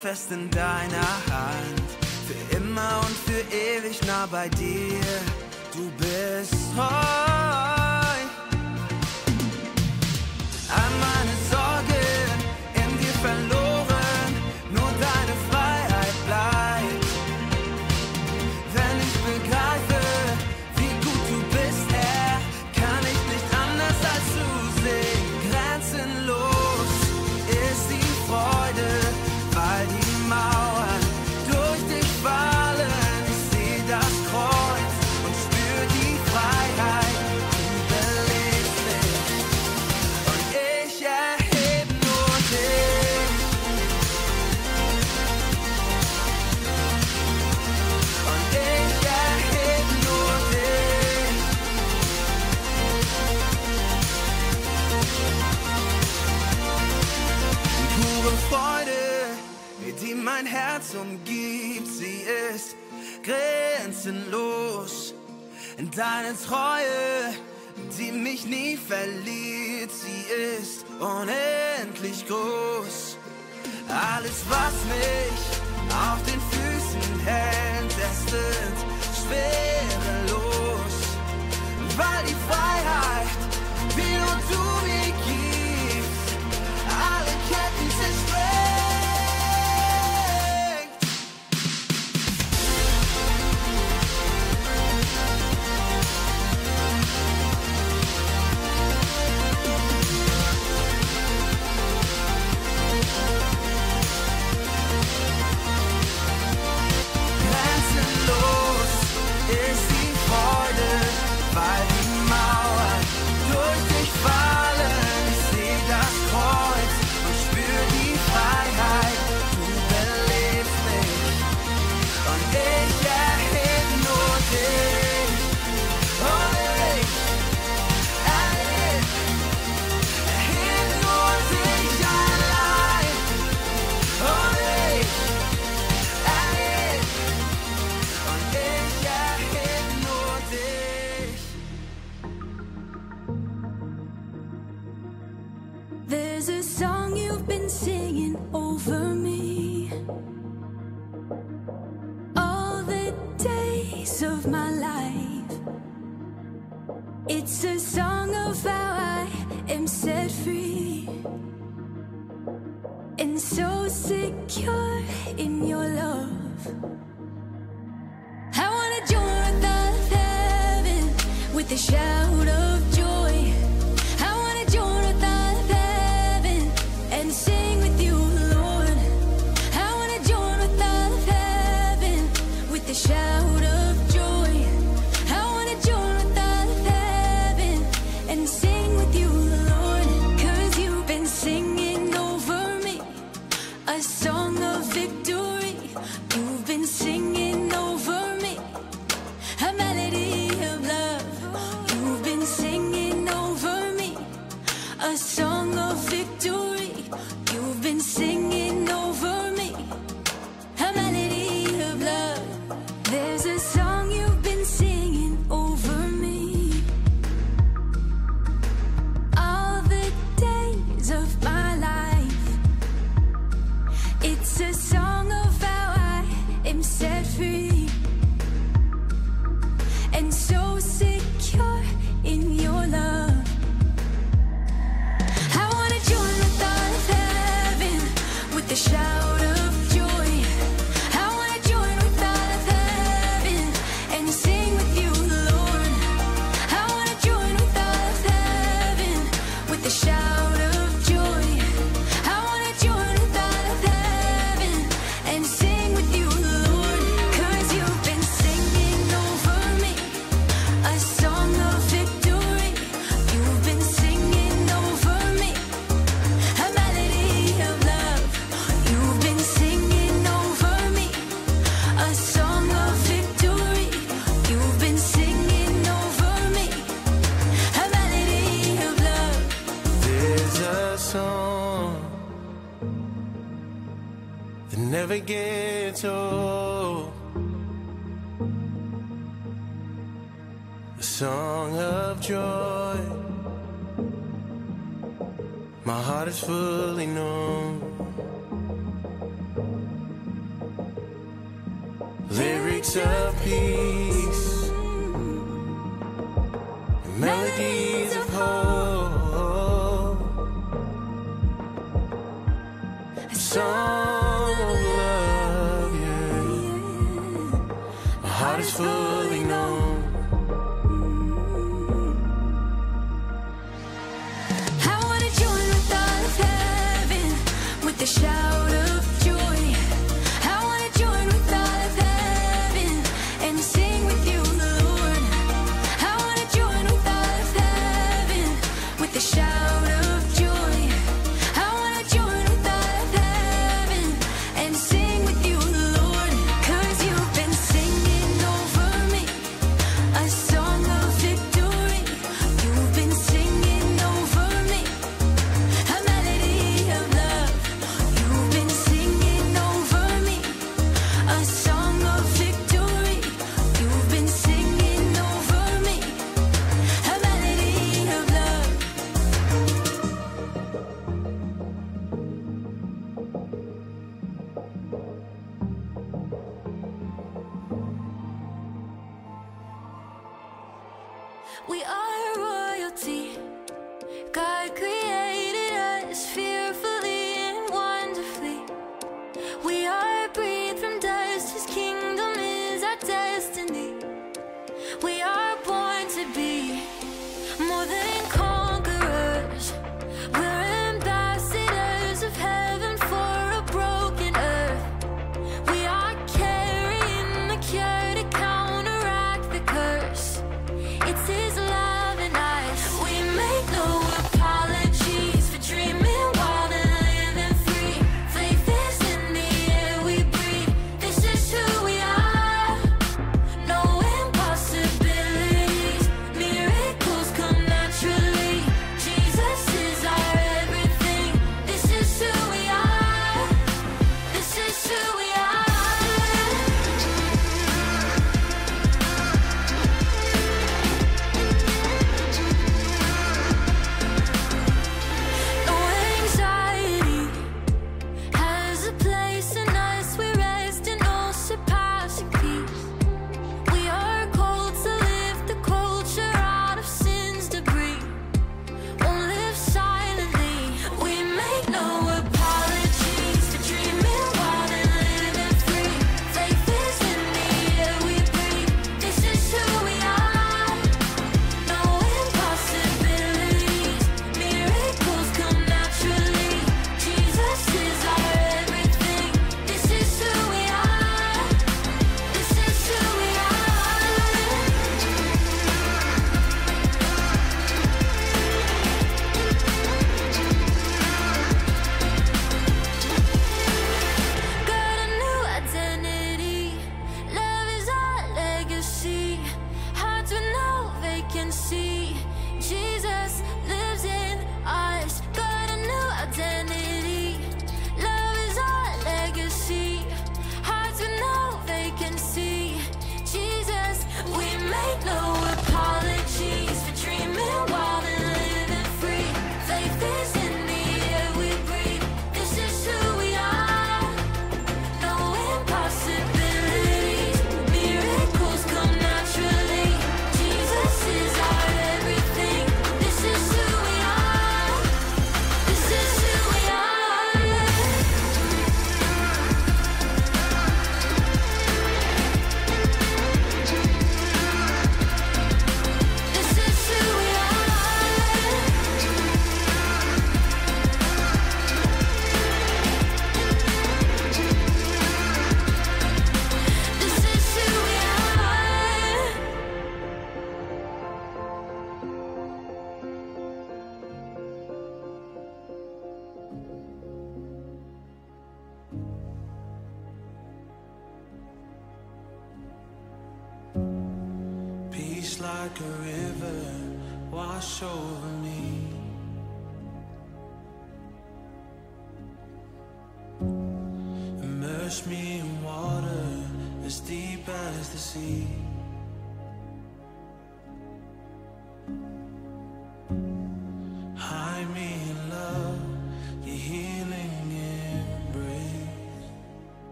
Fest in deiner Hand, für immer und für ewig nah bei dir. Du bist heute. grenzenlos. Deine Treue, die mich nie verliert, sie ist unendlich groß. Alles, was mich auf den Füßen hält, es wird schwerelos, weil die Freiheit, wie nur du mir my life. It's a song of how I am set free and so secure in your love. I wanna join the heaven with a shout of joy.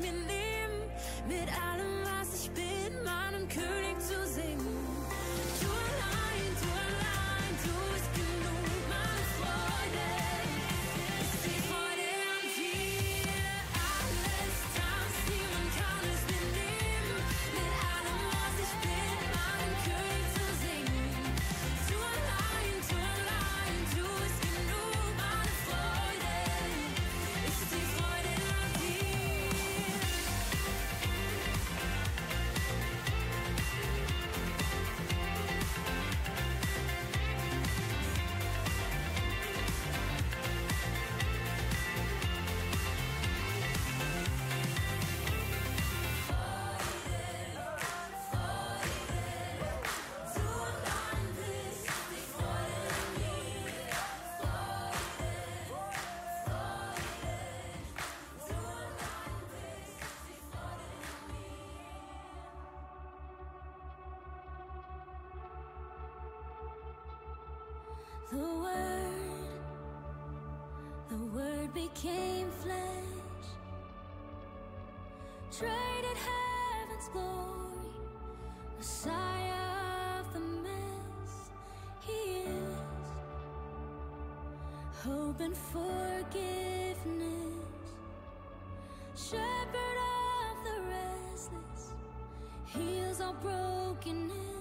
me limit. I traded heaven's glory, Messiah of the mess, He is. Hope and forgiveness, Shepherd of the restless, heals all brokenness.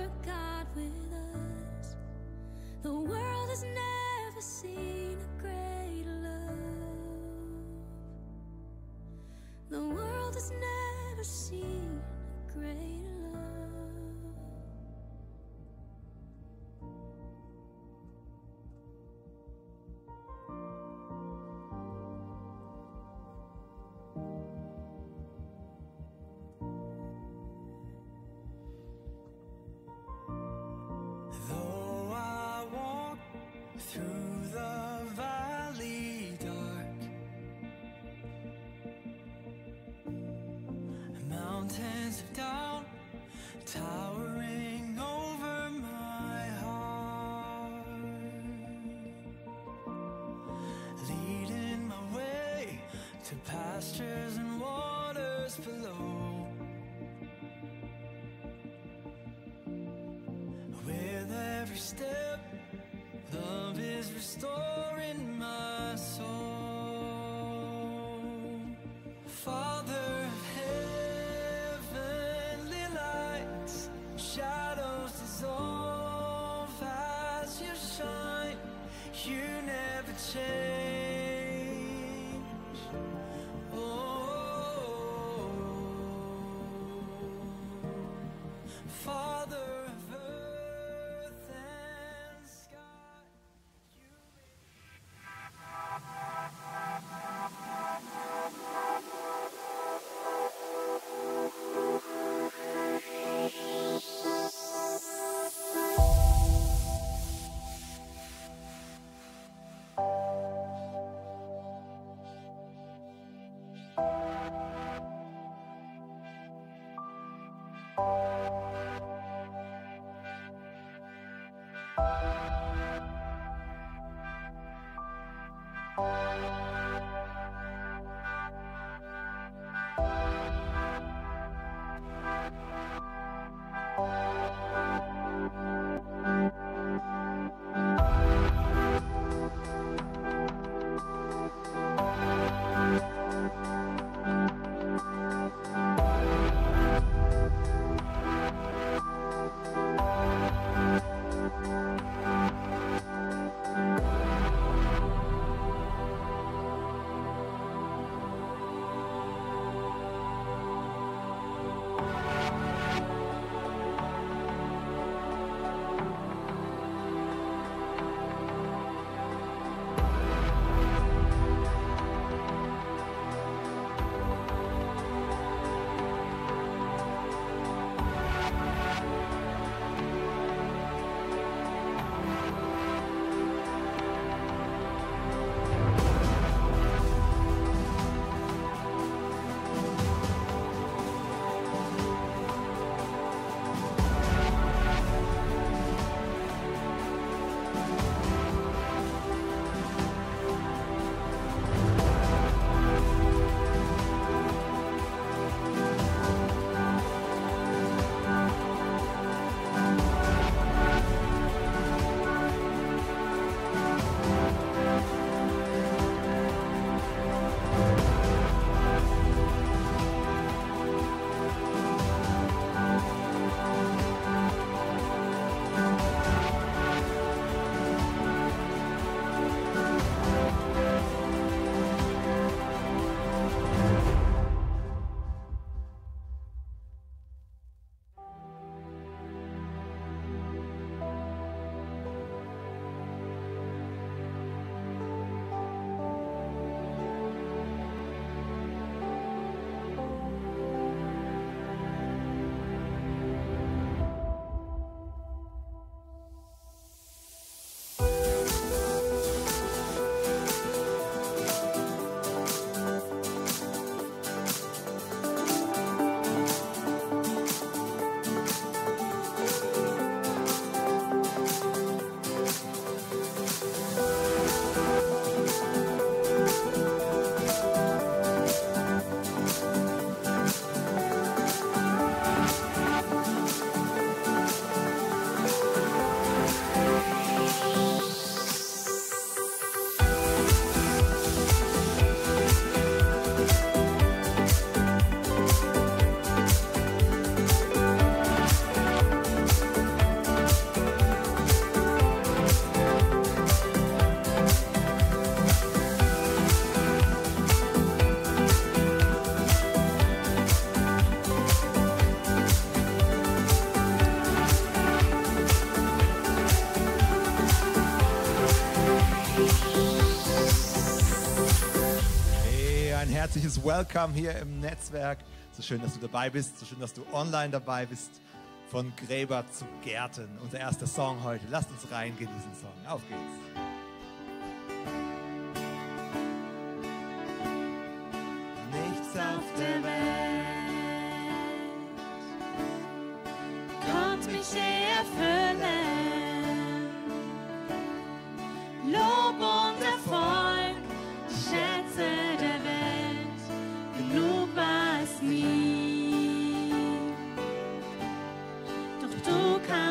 forgot. Father herzliches Welcome hier im Netzwerk. So schön, dass du dabei bist, so schön, dass du online dabei bist. Von Gräber zu Gärten. Unser erster Song heute. Lasst uns reingehen in diesen Song. Auf geht's.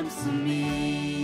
Du kamst zu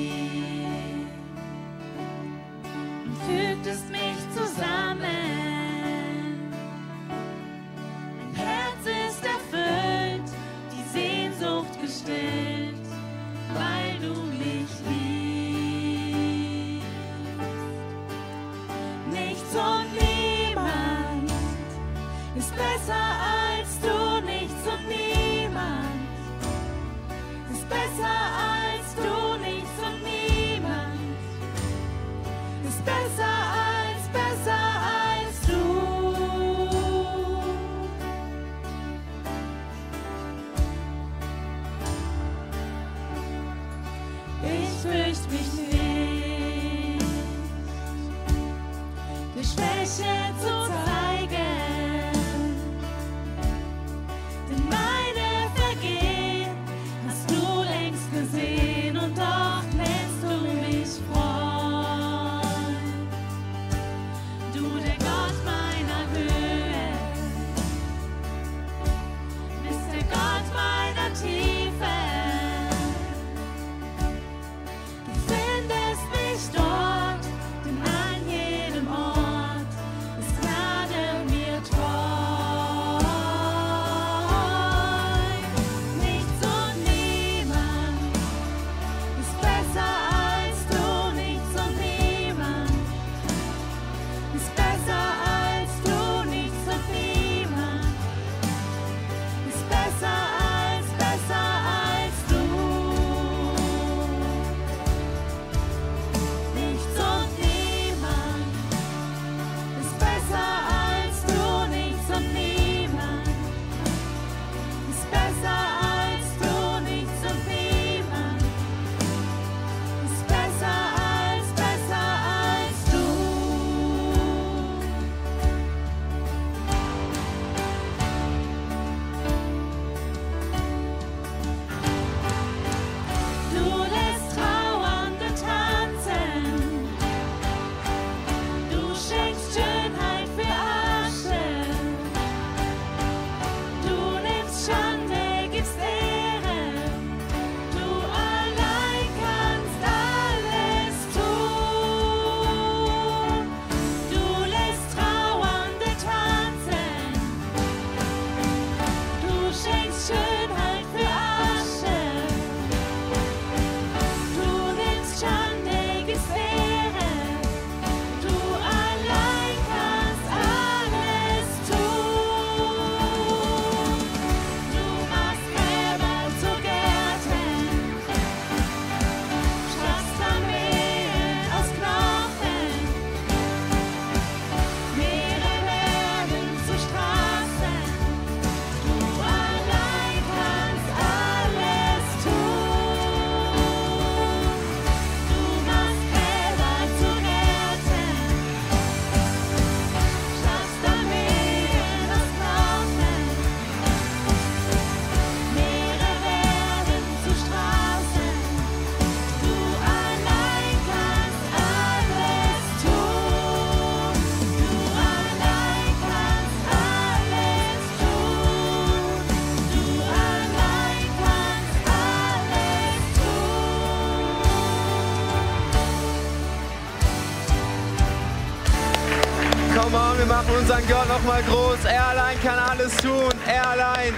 Gott nochmal groß. Er allein kann alles tun. Er allein.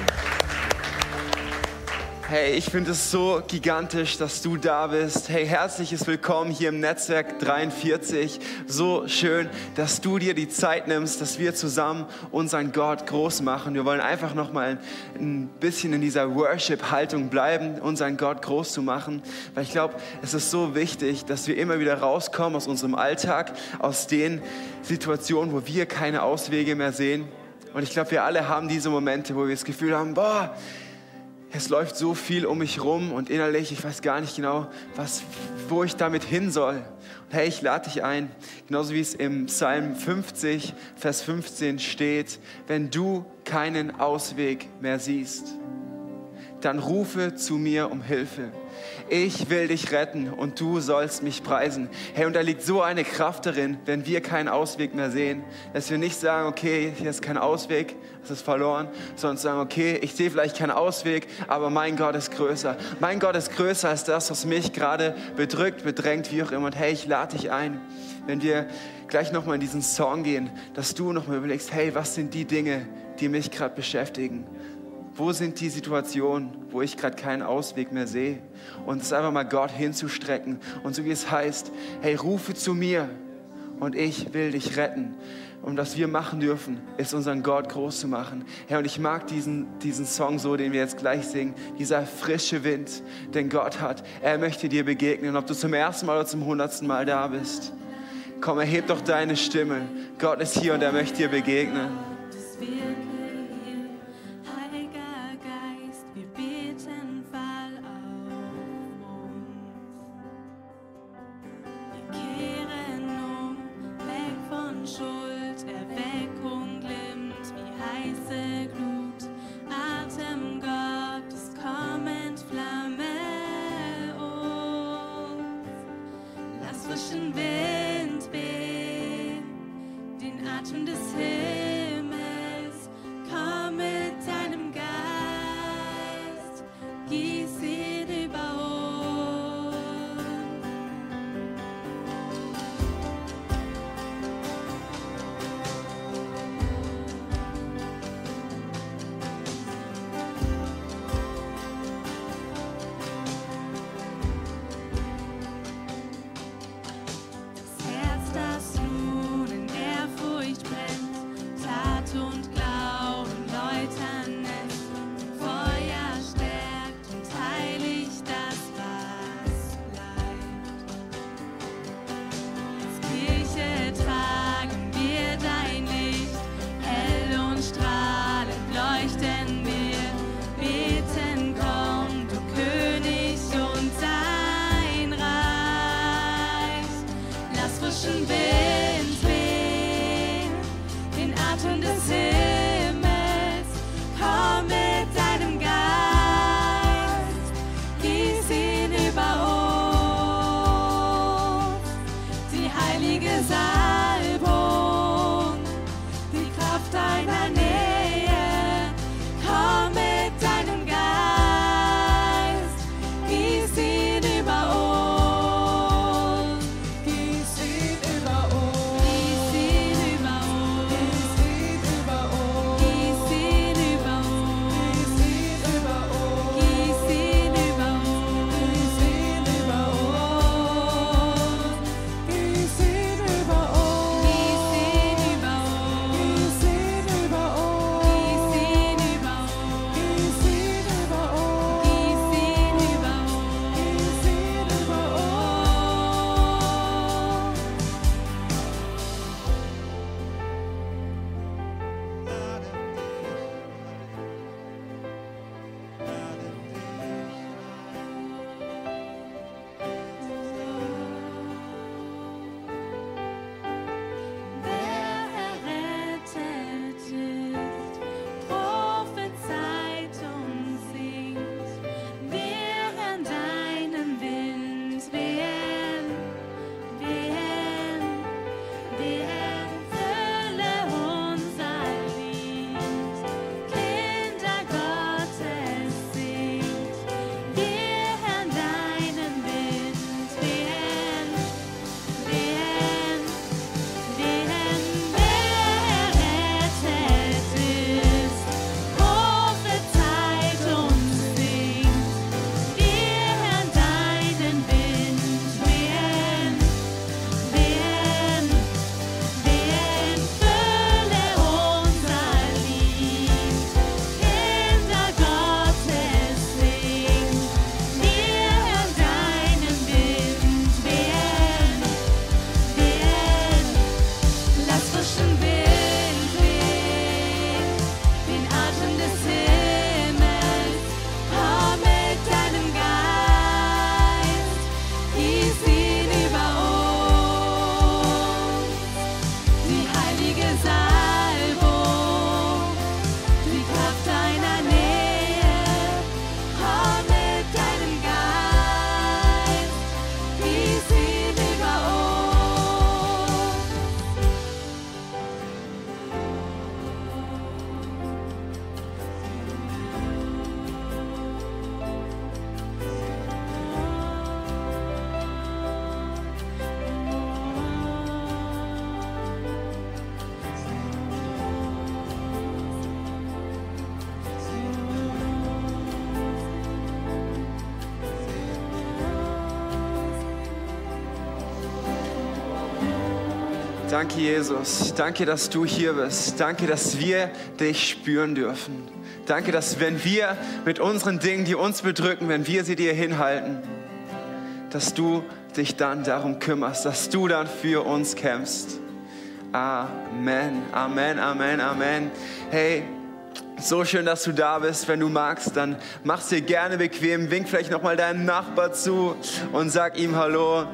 Hey, ich finde es so gigantisch, dass du da bist. Hey, herzliches Willkommen hier im Netzwerk 43. So schön, dass du dir die Zeit nimmst, dass wir zusammen unseren Gott groß machen. Wir wollen einfach noch mal ein bisschen in dieser Worship-Haltung bleiben, unseren Gott groß zu machen, weil ich glaube, es ist so wichtig, dass wir immer wieder rauskommen aus unserem Alltag, aus den Situationen, wo wir keine Auswege mehr sehen. Und ich glaube, wir alle haben diese Momente, wo wir das Gefühl haben, boah, es läuft so viel um mich rum und innerlich, ich weiß gar nicht genau, was, wo ich damit hin soll. Und hey, ich lade dich ein, genauso wie es im Psalm 50, Vers 15 steht, wenn du keinen Ausweg mehr siehst, dann rufe zu mir um Hilfe. Ich will dich retten und du sollst mich preisen. Hey, und da liegt so eine Kraft darin, wenn wir keinen Ausweg mehr sehen, dass wir nicht sagen, okay, hier ist kein Ausweg, es ist verloren, sondern sagen, okay, ich sehe vielleicht keinen Ausweg, aber mein Gott ist größer. Mein Gott ist größer als das, was mich gerade bedrückt, bedrängt, wie auch immer. Und hey, ich lade dich ein, wenn wir gleich nochmal in diesen Song gehen, dass du nochmal überlegst, hey, was sind die Dinge, die mich gerade beschäftigen? Wo sind die Situationen, wo ich gerade keinen Ausweg mehr sehe? Und es einfach mal Gott hinzustrecken. Und so wie es heißt, hey, rufe zu mir und ich will dich retten. Und was wir machen dürfen, ist unseren Gott groß zu machen. Herr, und ich mag diesen, diesen Song so, den wir jetzt gleich singen, dieser frische Wind, den Gott hat. Er möchte dir begegnen, ob du zum ersten Mal oder zum hundertsten Mal da bist. Komm, erheb doch deine Stimme. Gott ist hier und er möchte dir begegnen. Danke, Jesus. Danke, dass du hier bist. Danke, dass wir dich spüren dürfen. Danke, dass wenn wir mit unseren Dingen, die uns bedrücken, wenn wir sie dir hinhalten, dass du dich dann darum kümmerst, dass du dann für uns kämpfst. Amen, Amen, Amen, Amen. Hey, so schön, dass du da bist. Wenn du magst, dann mach's dir gerne bequem. Wink vielleicht nochmal deinem Nachbar zu und sag ihm Hallo.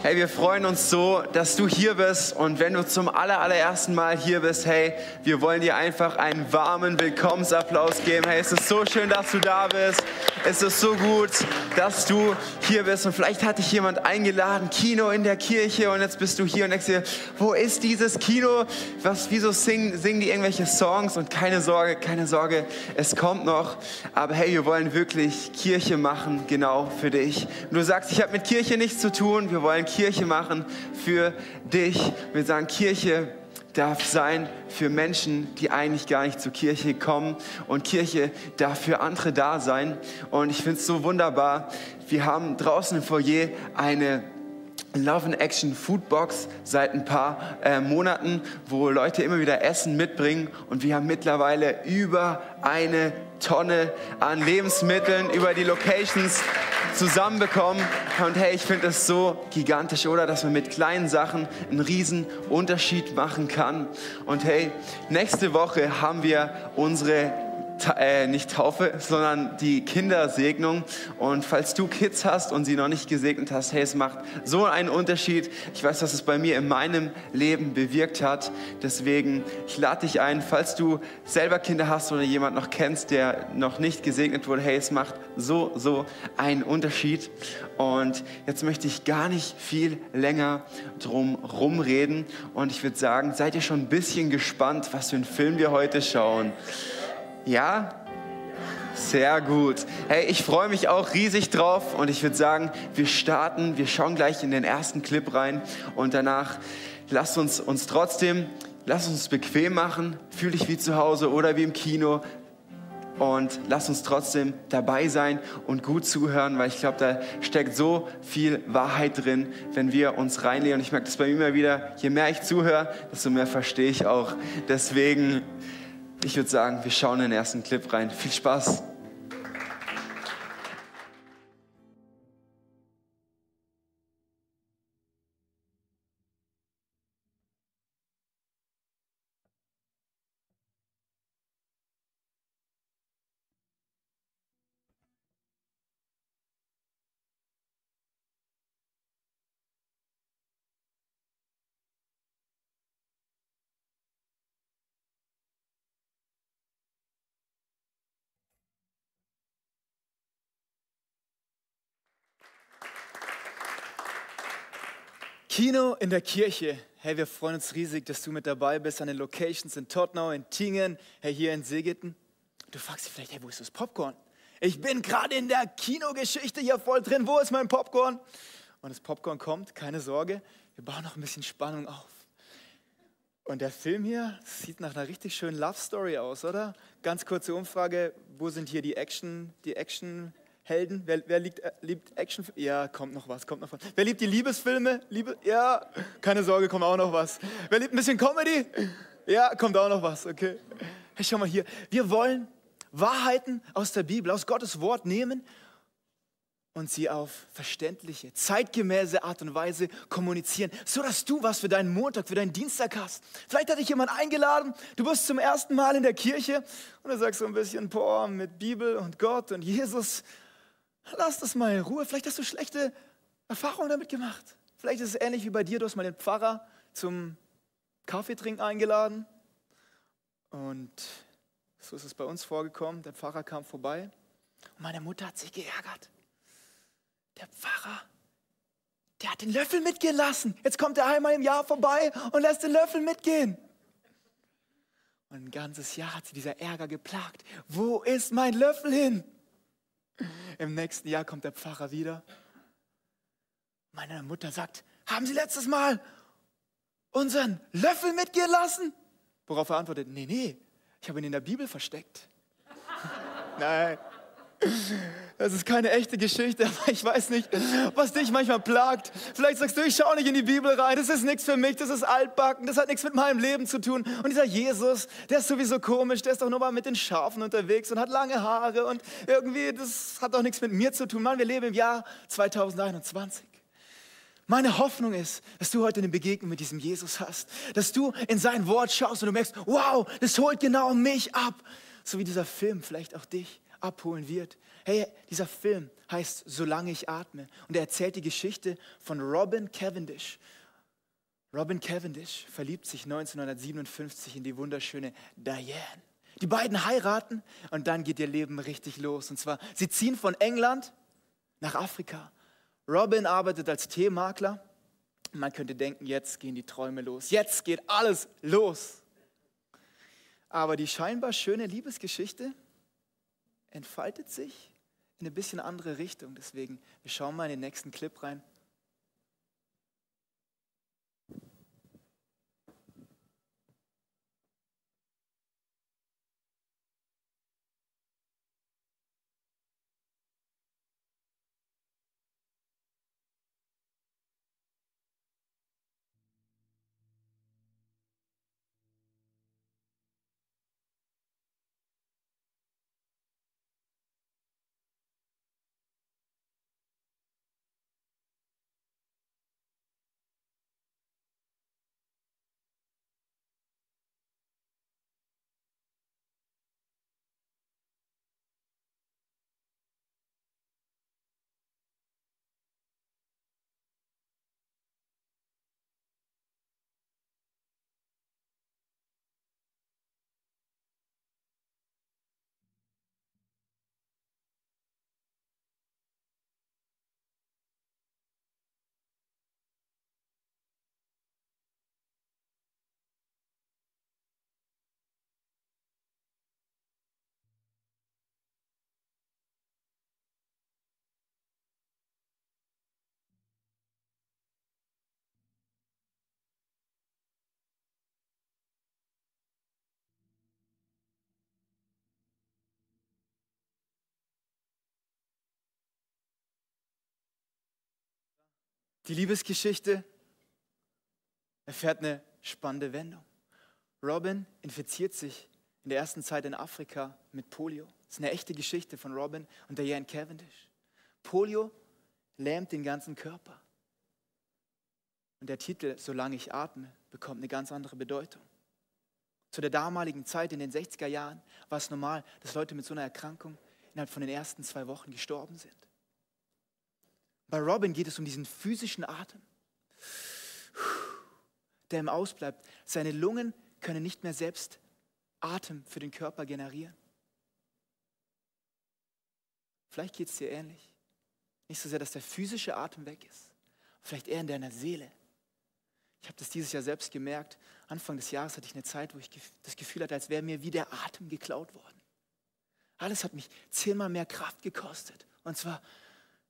Hey, wir freuen uns so, dass du hier bist und wenn du zum aller, allerersten Mal hier bist, hey, wir wollen dir einfach einen warmen Willkommensapplaus geben. Hey, es ist so schön, dass du da bist. Es ist so gut, dass du hier bist und vielleicht hat dich jemand eingeladen, Kino in der Kirche und jetzt bist du hier und denkst dir, wo ist dieses Kino? Was, wieso singen, singen die irgendwelche Songs? Und keine Sorge, keine Sorge, es kommt noch. Aber hey, wir wollen wirklich Kirche machen, genau für dich. Und du sagst, ich habe mit Kirche nichts zu tun, wir wollen Kirche machen für dich. Wir sagen, Kirche darf sein für Menschen, die eigentlich gar nicht zur Kirche kommen. Und Kirche darf für andere da sein. Und ich finde es so wunderbar. Wir haben draußen im Foyer eine Love and Action Foodbox seit ein paar äh, Monaten, wo Leute immer wieder Essen mitbringen und wir haben mittlerweile über eine Tonne an Lebensmitteln über die Locations zusammenbekommen. Und hey, ich finde es so gigantisch, oder? Dass man mit kleinen Sachen einen riesen Unterschied machen kann. Und hey, nächste Woche haben wir unsere äh, nicht Taufe, sondern die Kindersegnung. Und falls du Kids hast und sie noch nicht gesegnet hast, hey, es macht so einen Unterschied. Ich weiß, was es bei mir in meinem Leben bewirkt hat. Deswegen, ich lade dich ein, falls du selber Kinder hast oder jemand noch kennst, der noch nicht gesegnet wurde, hey, es macht so, so einen Unterschied. Und jetzt möchte ich gar nicht viel länger drum rumreden. Und ich würde sagen, seid ihr schon ein bisschen gespannt, was für einen Film wir heute schauen? Ja? Sehr gut. Hey, ich freue mich auch riesig drauf und ich würde sagen, wir starten, wir schauen gleich in den ersten Clip rein und danach lasst uns uns trotzdem, lasst uns bequem machen, fühl dich wie zu Hause oder wie im Kino und lasst uns trotzdem dabei sein und gut zuhören, weil ich glaube, da steckt so viel Wahrheit drin, wenn wir uns reinlegen. Und ich merke das bei mir immer wieder, je mehr ich zuhöre, desto mehr verstehe ich auch. Deswegen ich würde sagen, wir schauen in den ersten Clip rein. Viel Spaß! Kino in der Kirche. Hey, wir freuen uns riesig, dass du mit dabei bist an den Locations in Tottenau, in Tingen, hey, hier in Segeten. Du fragst dich vielleicht, hey, wo ist das Popcorn? Ich bin gerade in der Kinogeschichte hier voll drin. Wo ist mein Popcorn? Und das Popcorn kommt, keine Sorge. Wir bauen noch ein bisschen Spannung auf. Und der Film hier sieht nach einer richtig schönen Love Story aus, oder? Ganz kurze Umfrage: Wo sind hier die Action, die Action Helden? Wer, wer liebt, äh, liebt Action? Ja, kommt noch was, kommt noch was. Wer liebt die Liebesfilme? Liebe? Ja, keine Sorge, kommt auch noch was. Wer liebt ein bisschen Comedy? Ja, kommt auch noch was, okay. Hey, schau mal hier. Wir wollen Wahrheiten aus der Bibel, aus Gottes Wort nehmen und sie auf verständliche, zeitgemäße Art und Weise kommunizieren, so dass du was für deinen Montag, für deinen Dienstag hast. Vielleicht hat dich jemand eingeladen, du bist zum ersten Mal in der Kirche und du sagst so ein bisschen, boah, mit Bibel und Gott und Jesus, lass das mal in Ruhe. Vielleicht hast du schlechte Erfahrungen damit gemacht. Vielleicht ist es ähnlich wie bei dir, du hast mal den Pfarrer zum Kaffeetrinken eingeladen und so ist es bei uns vorgekommen. Der Pfarrer kam vorbei und meine Mutter hat sich geärgert. Der Pfarrer, der hat den Löffel mitgehen lassen. Jetzt kommt er einmal im Jahr vorbei und lässt den Löffel mitgehen. Und ein ganzes Jahr hat sie dieser Ärger geplagt. Wo ist mein Löffel hin? Im nächsten Jahr kommt der Pfarrer wieder. Meine Mutter sagt, haben Sie letztes Mal unseren Löffel mitgehen lassen? Worauf er antwortet, nee, nee, ich habe ihn in der Bibel versteckt. Nein. Das ist keine echte Geschichte, aber ich weiß nicht, was dich manchmal plagt. Vielleicht sagst du, ich schaue nicht in die Bibel rein, das ist nichts für mich, das ist altbacken, das hat nichts mit meinem Leben zu tun. Und dieser Jesus, der ist sowieso komisch, der ist doch nur mal mit den Schafen unterwegs und hat lange Haare und irgendwie, das hat doch nichts mit mir zu tun. Mann, wir leben im Jahr 2021. Meine Hoffnung ist, dass du heute eine Begegnung mit diesem Jesus hast, dass du in sein Wort schaust und du merkst, wow, das holt genau mich ab, so wie dieser Film vielleicht auch dich abholen wird. Hey, dieser Film heißt Solange ich atme und er erzählt die Geschichte von Robin Cavendish. Robin Cavendish verliebt sich 1957 in die wunderschöne Diane. Die beiden heiraten und dann geht ihr Leben richtig los. Und zwar, sie ziehen von England nach Afrika. Robin arbeitet als Teemakler. Man könnte denken, jetzt gehen die Träume los. Jetzt geht alles los. Aber die scheinbar schöne Liebesgeschichte entfaltet sich in eine bisschen andere Richtung. Deswegen, wir schauen mal in den nächsten Clip rein. Die Liebesgeschichte erfährt eine spannende Wendung. Robin infiziert sich in der ersten Zeit in Afrika mit Polio. Das ist eine echte Geschichte von Robin und Diane Cavendish. Polio lähmt den ganzen Körper. Und der Titel Solange ich atme bekommt eine ganz andere Bedeutung. Zu der damaligen Zeit in den 60er Jahren war es normal, dass Leute mit so einer Erkrankung innerhalb von den ersten zwei Wochen gestorben sind. Bei Robin geht es um diesen physischen Atem, der im Ausbleibt. Seine Lungen können nicht mehr selbst Atem für den Körper generieren. Vielleicht geht es dir ähnlich. Nicht so sehr, dass der physische Atem weg ist, vielleicht eher in deiner Seele. Ich habe das dieses Jahr selbst gemerkt. Anfang des Jahres hatte ich eine Zeit, wo ich das Gefühl hatte, als wäre mir wie der Atem geklaut worden. Alles hat mich zehnmal mehr Kraft gekostet. Und zwar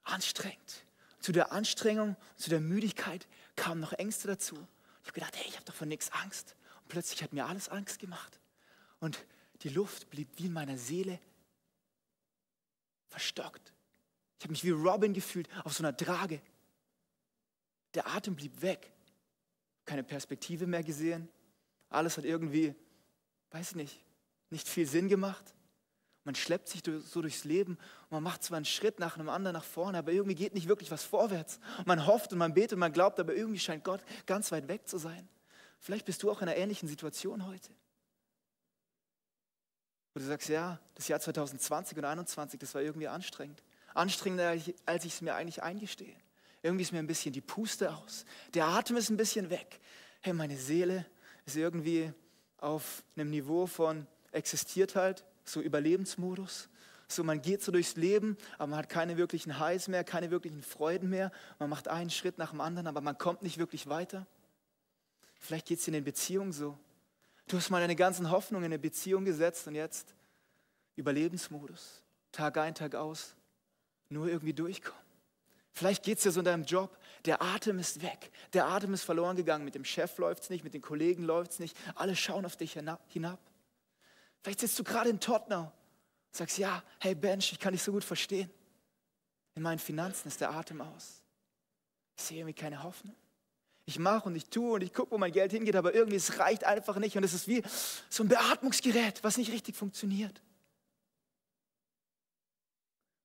anstrengend. Zu der Anstrengung, zu der Müdigkeit kamen noch Ängste dazu. Ich habe gedacht, hey, ich habe doch von nichts Angst. Und plötzlich hat mir alles Angst gemacht. Und die Luft blieb wie in meiner Seele verstockt. Ich habe mich wie Robin gefühlt auf so einer Trage. Der Atem blieb weg. Keine Perspektive mehr gesehen. Alles hat irgendwie, weiß nicht, nicht viel Sinn gemacht. Man schleppt sich so durchs Leben und man macht zwar einen Schritt nach einem anderen nach vorne, aber irgendwie geht nicht wirklich was vorwärts. Man hofft und man betet und man glaubt, aber irgendwie scheint Gott ganz weit weg zu sein. Vielleicht bist du auch in einer ähnlichen Situation heute. Wo du sagst, ja, das Jahr 2020 und 2021, das war irgendwie anstrengend. Anstrengender, als ich es mir eigentlich eingestehe. Irgendwie ist mir ein bisschen die Puste aus. Der Atem ist ein bisschen weg. Hey, meine Seele ist irgendwie auf einem Niveau von existiert halt so Überlebensmodus. So, man geht so durchs Leben, aber man hat keine wirklichen Highs mehr, keine wirklichen Freuden mehr. Man macht einen Schritt nach dem anderen, aber man kommt nicht wirklich weiter. Vielleicht geht es in den Beziehungen so. Du hast mal deine ganzen Hoffnungen in eine Beziehung gesetzt und jetzt Überlebensmodus. Tag ein, Tag aus. Nur irgendwie durchkommen. Vielleicht geht es dir so in deinem Job. Der Atem ist weg. Der Atem ist verloren gegangen. Mit dem Chef läuft es nicht, mit den Kollegen läuft es nicht. Alle schauen auf dich hinab. Vielleicht sitzt du gerade in Tottenau und sagst, ja, hey Bench, ich kann dich so gut verstehen. In meinen Finanzen ist der Atem aus. Ich sehe irgendwie keine Hoffnung. Ich mache und ich tue und ich gucke, wo mein Geld hingeht, aber irgendwie es reicht einfach nicht und es ist wie so ein Beatmungsgerät, was nicht richtig funktioniert.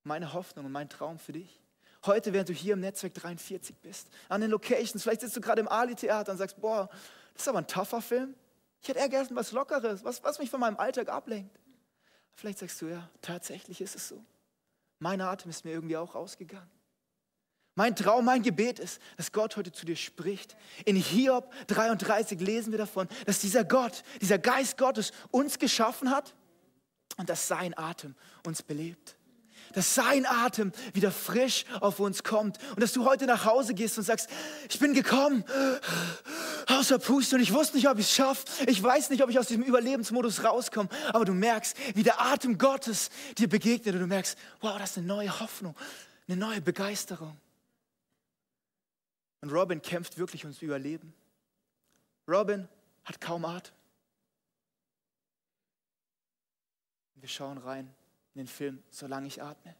Meine Hoffnung und mein Traum für dich. Heute, während du hier im Netzwerk 43 bist, an den Locations, vielleicht sitzt du gerade im Ali-Theater und sagst, boah, das ist aber ein tougher Film. Ich hätte eher gern was Lockeres, was, was mich von meinem Alltag ablenkt. Vielleicht sagst du, ja, tatsächlich ist es so. Mein Atem ist mir irgendwie auch ausgegangen. Mein Traum, mein Gebet ist, dass Gott heute zu dir spricht. In Hiob 33 lesen wir davon, dass dieser Gott, dieser Geist Gottes uns geschaffen hat und dass sein Atem uns belebt. Dass sein Atem wieder frisch auf uns kommt und dass du heute nach Hause gehst und sagst, ich bin gekommen außer Puste und ich wusste nicht, ob ich es schaffe. Ich weiß nicht, ob ich aus diesem Überlebensmodus rauskomme. Aber du merkst, wie der Atem Gottes dir begegnet und du merkst, wow, das ist eine neue Hoffnung, eine neue Begeisterung. Und Robin kämpft wirklich ums Überleben. Robin hat kaum Atem. Wir schauen rein in den Film, solange ich atme.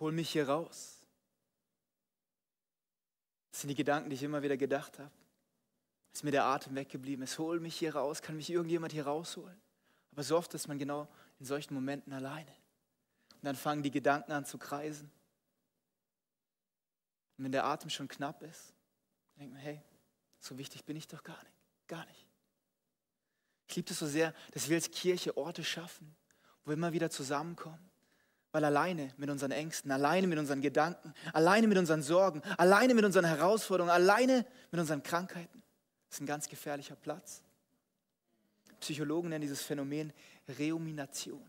Hol mich hier raus. Das sind die Gedanken, die ich immer wieder gedacht habe. Ist mir der Atem weggeblieben ist. Hol mich hier raus. Kann mich irgendjemand hier rausholen? Aber so oft ist man genau in solchen Momenten alleine. Und dann fangen die Gedanken an zu kreisen. Und wenn der Atem schon knapp ist, denkt man, hey, so wichtig bin ich doch gar nicht. Gar nicht. Ich liebe es so sehr, dass wir als Kirche Orte schaffen, wo wir immer wieder zusammenkommen weil alleine mit unseren Ängsten, alleine mit unseren Gedanken, alleine mit unseren Sorgen, alleine mit unseren Herausforderungen, alleine mit unseren Krankheiten, ist ein ganz gefährlicher Platz. Psychologen nennen dieses Phänomen Reomination.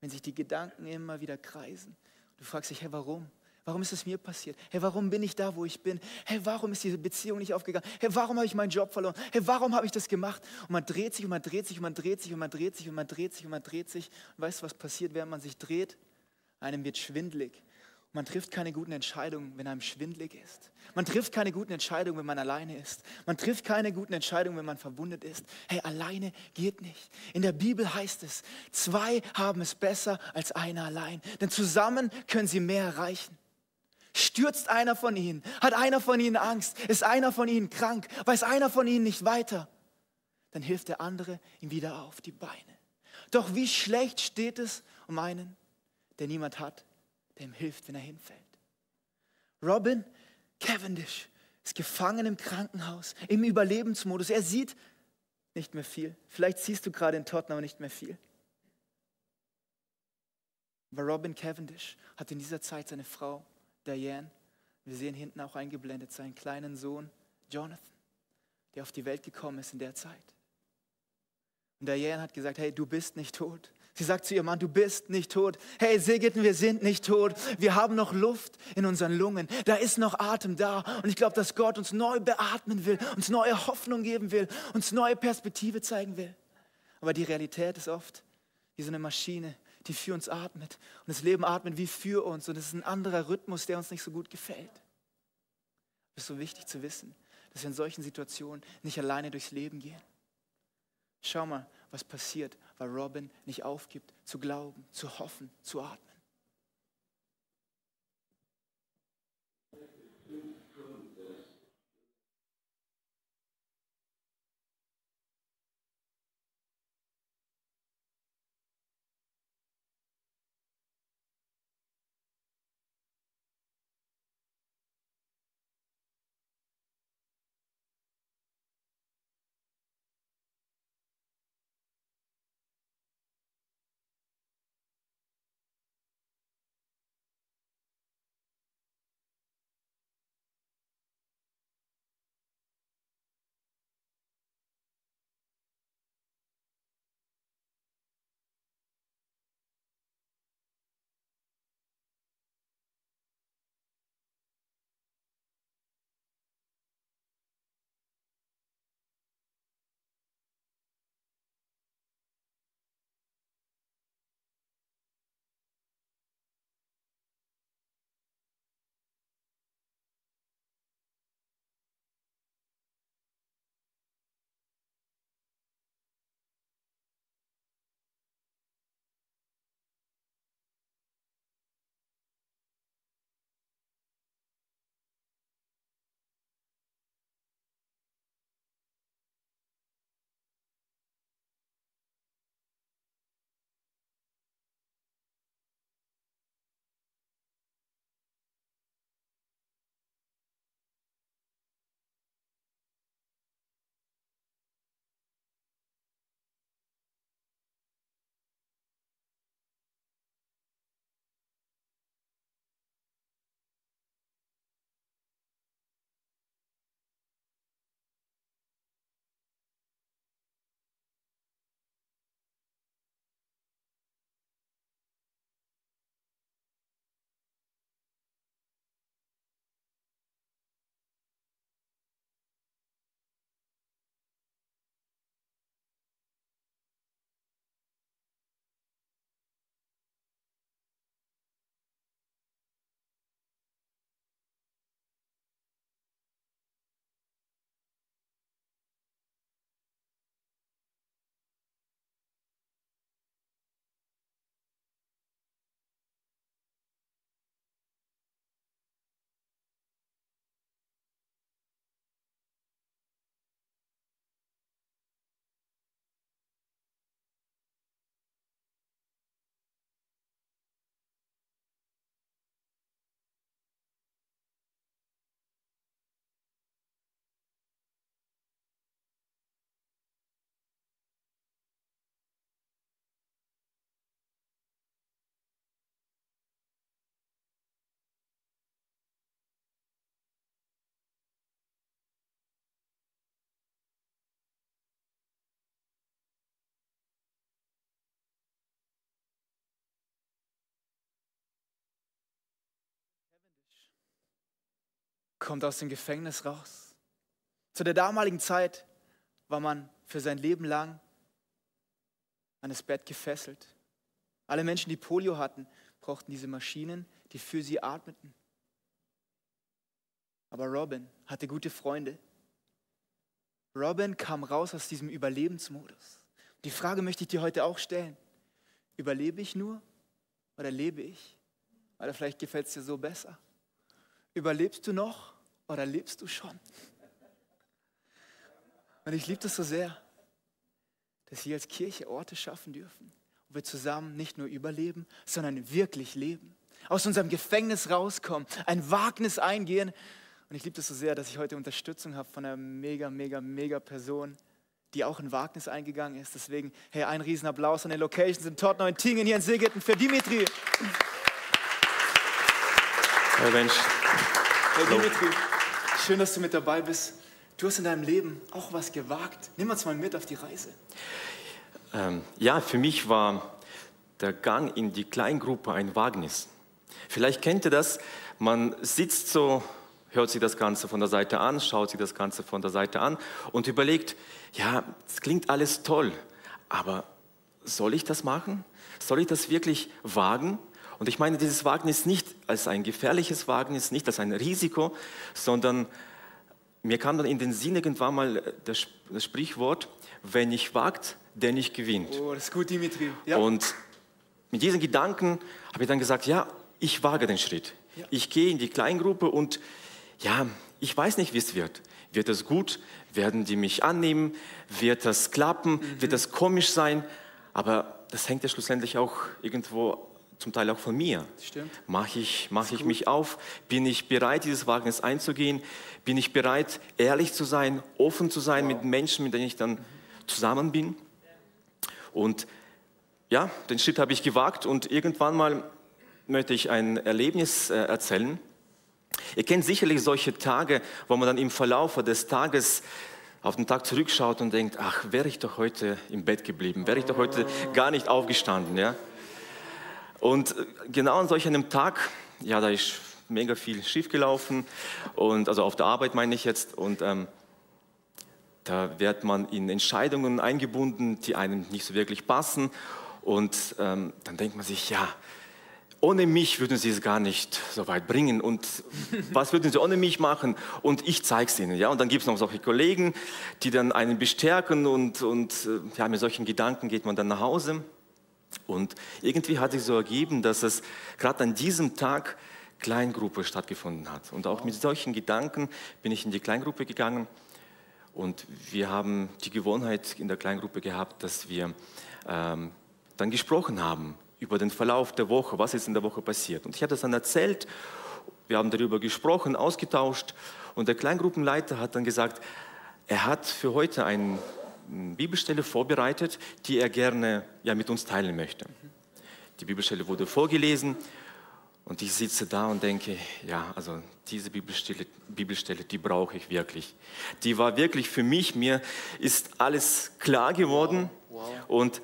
Wenn sich die Gedanken immer wieder kreisen. Du fragst dich, hey, warum? Warum ist es mir passiert? Hey, warum bin ich da, wo ich bin? Hey, warum ist diese Beziehung nicht aufgegangen? Hey, warum habe ich meinen Job verloren? Hey, warum habe ich das gemacht? Und man dreht sich und man dreht sich und man dreht sich und man dreht sich und man dreht sich und man dreht sich. Und weißt du, was passiert, während man sich dreht? Einem wird schwindlig. Man trifft keine guten Entscheidungen, wenn einem schwindlig ist. Man trifft keine guten Entscheidungen, wenn man alleine ist. Man trifft keine guten Entscheidungen, wenn man verwundet ist. Hey, alleine geht nicht. In der Bibel heißt es, zwei haben es besser als einer allein. Denn zusammen können sie mehr erreichen. Stürzt einer von ihnen? Hat einer von ihnen Angst? Ist einer von ihnen krank? Weiß einer von ihnen nicht weiter? Dann hilft der andere ihm wieder auf die Beine. Doch wie schlecht steht es um einen, der niemand hat, der ihm hilft, wenn er hinfällt. Robin Cavendish ist gefangen im Krankenhaus, im Überlebensmodus. Er sieht nicht mehr viel. Vielleicht siehst du gerade in Tottenham nicht mehr viel. Aber Robin Cavendish hat in dieser Zeit seine Frau Diane, wir sehen hinten auch eingeblendet seinen kleinen Sohn Jonathan, der auf die Welt gekommen ist in der Zeit. Und Diane hat gesagt, hey, du bist nicht tot. Sie sagt zu ihrem Mann, du bist nicht tot. Hey, Segitten, wir sind nicht tot. Wir haben noch Luft in unseren Lungen. Da ist noch Atem da. Und ich glaube, dass Gott uns neu beatmen will, uns neue Hoffnung geben will, uns neue Perspektive zeigen will. Aber die Realität ist oft wie so eine Maschine, die für uns atmet. Und das Leben atmet wie für uns. Und es ist ein anderer Rhythmus, der uns nicht so gut gefällt. Es ist so wichtig zu wissen, dass wir in solchen Situationen nicht alleine durchs Leben gehen. Schau mal, was passiert, weil Robin nicht aufgibt, zu glauben, zu hoffen, zu atmen. Kommt aus dem Gefängnis raus. Zu der damaligen Zeit war man für sein Leben lang an das Bett gefesselt. Alle Menschen, die Polio hatten, brauchten diese Maschinen, die für sie atmeten. Aber Robin hatte gute Freunde. Robin kam raus aus diesem Überlebensmodus. Die Frage möchte ich dir heute auch stellen. Überlebe ich nur oder lebe ich? Oder vielleicht gefällt es dir so besser. Überlebst du noch oder lebst du schon? Und ich liebe das so sehr, dass wir als Kirche Orte schaffen dürfen, wo wir zusammen nicht nur überleben, sondern wirklich leben. Aus unserem Gefängnis rauskommen, ein Wagnis eingehen. Und ich liebe das so sehr, dass ich heute Unterstützung habe von einer mega, mega, mega Person, die auch ein Wagnis eingegangen ist. Deswegen, hey, ein Riesenapplaus an den Locations in Tottenham, in Tingen, hier in Segeten für Dimitri. Hey Mensch, Hey Dimitri, schön, dass du mit dabei bist. Du hast in deinem Leben auch was gewagt. Nimm uns mal mit auf die Reise. ähm, ja, für mich war der Gang in die Kleingruppe ein Wagnis. Vielleicht kennt ihr das, man sitzt so, hört sich das Ganze von der Seite an, schaut sich das Ganze von der Seite an und überlegt, ja, es klingt alles toll, aber soll ich das machen? Soll ich das wirklich wagen? Und ich meine dieses Wagnis nicht als ein gefährliches Wagnis, nicht als ein Risiko, sondern mir kam dann in den Sinn irgendwann mal das Sp- das Sprichwort, wer nicht wagt, der nicht gewinnt. Oh, das ist gut, Dimitri. Ja. Und mit diesen Gedanken habe ich dann gesagt, ja, ich wage den Schritt. Ich gehe in die Kleingruppe und ja, ich weiß nicht, wie es wird. Wird es gut? Werden die mich annehmen? Wird das klappen? Wird das komisch sein? Aber das hängt ja schlussendlich auch irgendwo zum Teil auch von mir. Mache ich, mach ich mich auf? Bin ich bereit, dieses Wagnis einzugehen? Bin ich bereit, ehrlich zu sein, offen zu sein mit Menschen, mit denen ich dann zusammen bin? Und ja, den Schritt habe ich gewagt und irgendwann mal möchte ich ein Erlebnis äh, erzählen. Ihr kennt sicherlich solche Tage, wo man dann im Verlauf des Tages auf den Tag zurückschaut und denkt, ach, wäre ich doch heute im Bett geblieben, wäre ich doch heute gar nicht aufgestanden. Ja? Und äh, genau an solch einem Tag, ja, da ist mega viel schiefgelaufen und also auf der Arbeit meine ich jetzt und ähm, da wird man in Entscheidungen eingebunden, die einem nicht so wirklich passen und ähm, dann denkt man sich, ja, ohne mich würden sie es gar nicht so weit bringen und was würden sie ohne mich machen und ich zeige es ihnen. Ja? Und dann gibt es noch solche Kollegen, die dann einen bestärken und, und äh, ja, mit solchen Gedanken geht man dann nach Hause. Und irgendwie hat sich so ergeben, dass es gerade an diesem Tag Kleingruppe stattgefunden hat. Und auch mit solchen Gedanken bin ich in die Kleingruppe gegangen. Und wir haben die Gewohnheit in der Kleingruppe gehabt, dass wir ähm, dann gesprochen haben über den Verlauf der Woche, was ist in der Woche passiert. Und ich habe das dann erzählt, wir haben darüber gesprochen, ausgetauscht. Und der Kleingruppenleiter hat dann gesagt, er hat für heute eine Bibelstelle vorbereitet, die er gerne ja, mit uns teilen möchte. Die Bibelstelle wurde vorgelesen und ich sitze da und denke, ja, also diese Bibelstelle, Bibelstelle, die brauche ich wirklich. Die war wirklich für mich, mir ist alles klar geworden. Und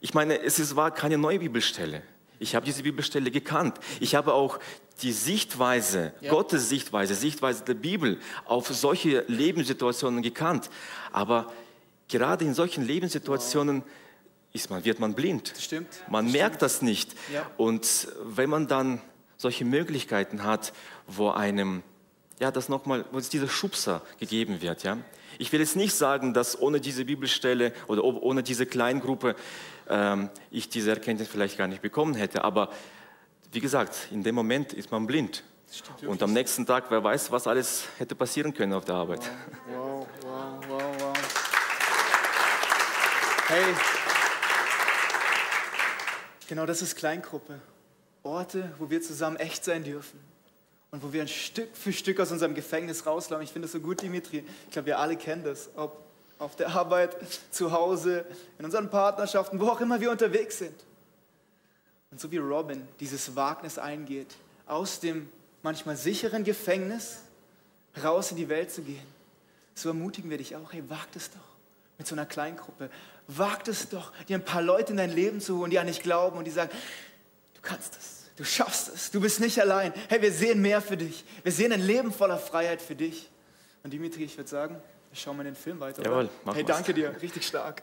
ich meine, es ist, war keine neue Bibelstelle. Ich habe diese Bibelstelle gekannt. Ich habe auch die Sichtweise, Gottes Sichtweise, Sichtweise der Bibel auf solche Lebenssituationen gekannt. Aber gerade in solchen Lebenssituationen ist man, wird man blind. stimmt. Man merkt das nicht. Ja. Und wenn man dann solche Möglichkeiten hat, wo einem ja, das nochmal, wo es dieser Schubser gegeben wird. Ja? Ich will jetzt nicht sagen, dass ohne diese Bibelstelle oder ohne diese Kleingruppe ähm, ich diese Erkenntnis vielleicht gar nicht bekommen hätte, aber wie gesagt, in dem Moment ist man blind. Und am nächsten Tag, wer weiß, was alles hätte passieren können auf der Arbeit. Wow, wow, wow, wow. Hey, genau das ist Kleingruppe. Orte, wo wir zusammen echt sein dürfen. Und wo wir ein Stück für Stück aus unserem Gefängnis rauslaufen. Ich finde das so gut, Dimitri. Ich glaube, wir alle kennen das. Ob auf der Arbeit, zu Hause, in unseren Partnerschaften, wo auch immer wir unterwegs sind. Und so wie Robin dieses Wagnis eingeht, aus dem manchmal sicheren Gefängnis raus in die Welt zu gehen, so ermutigen wir dich auch, hey, wag es doch mit so einer Kleingruppe. Wag es doch, dir ein paar Leute in dein Leben zu holen, die an dich glauben und die sagen, du kannst es, Du schaffst es. Du bist nicht allein. Hey, wir sehen mehr für dich. Wir sehen ein Leben voller Freiheit für dich. Und Dimitri, ich würde sagen, wir schauen mal den Film weiter. Jawohl, machen Hey, danke dir. Richtig stark.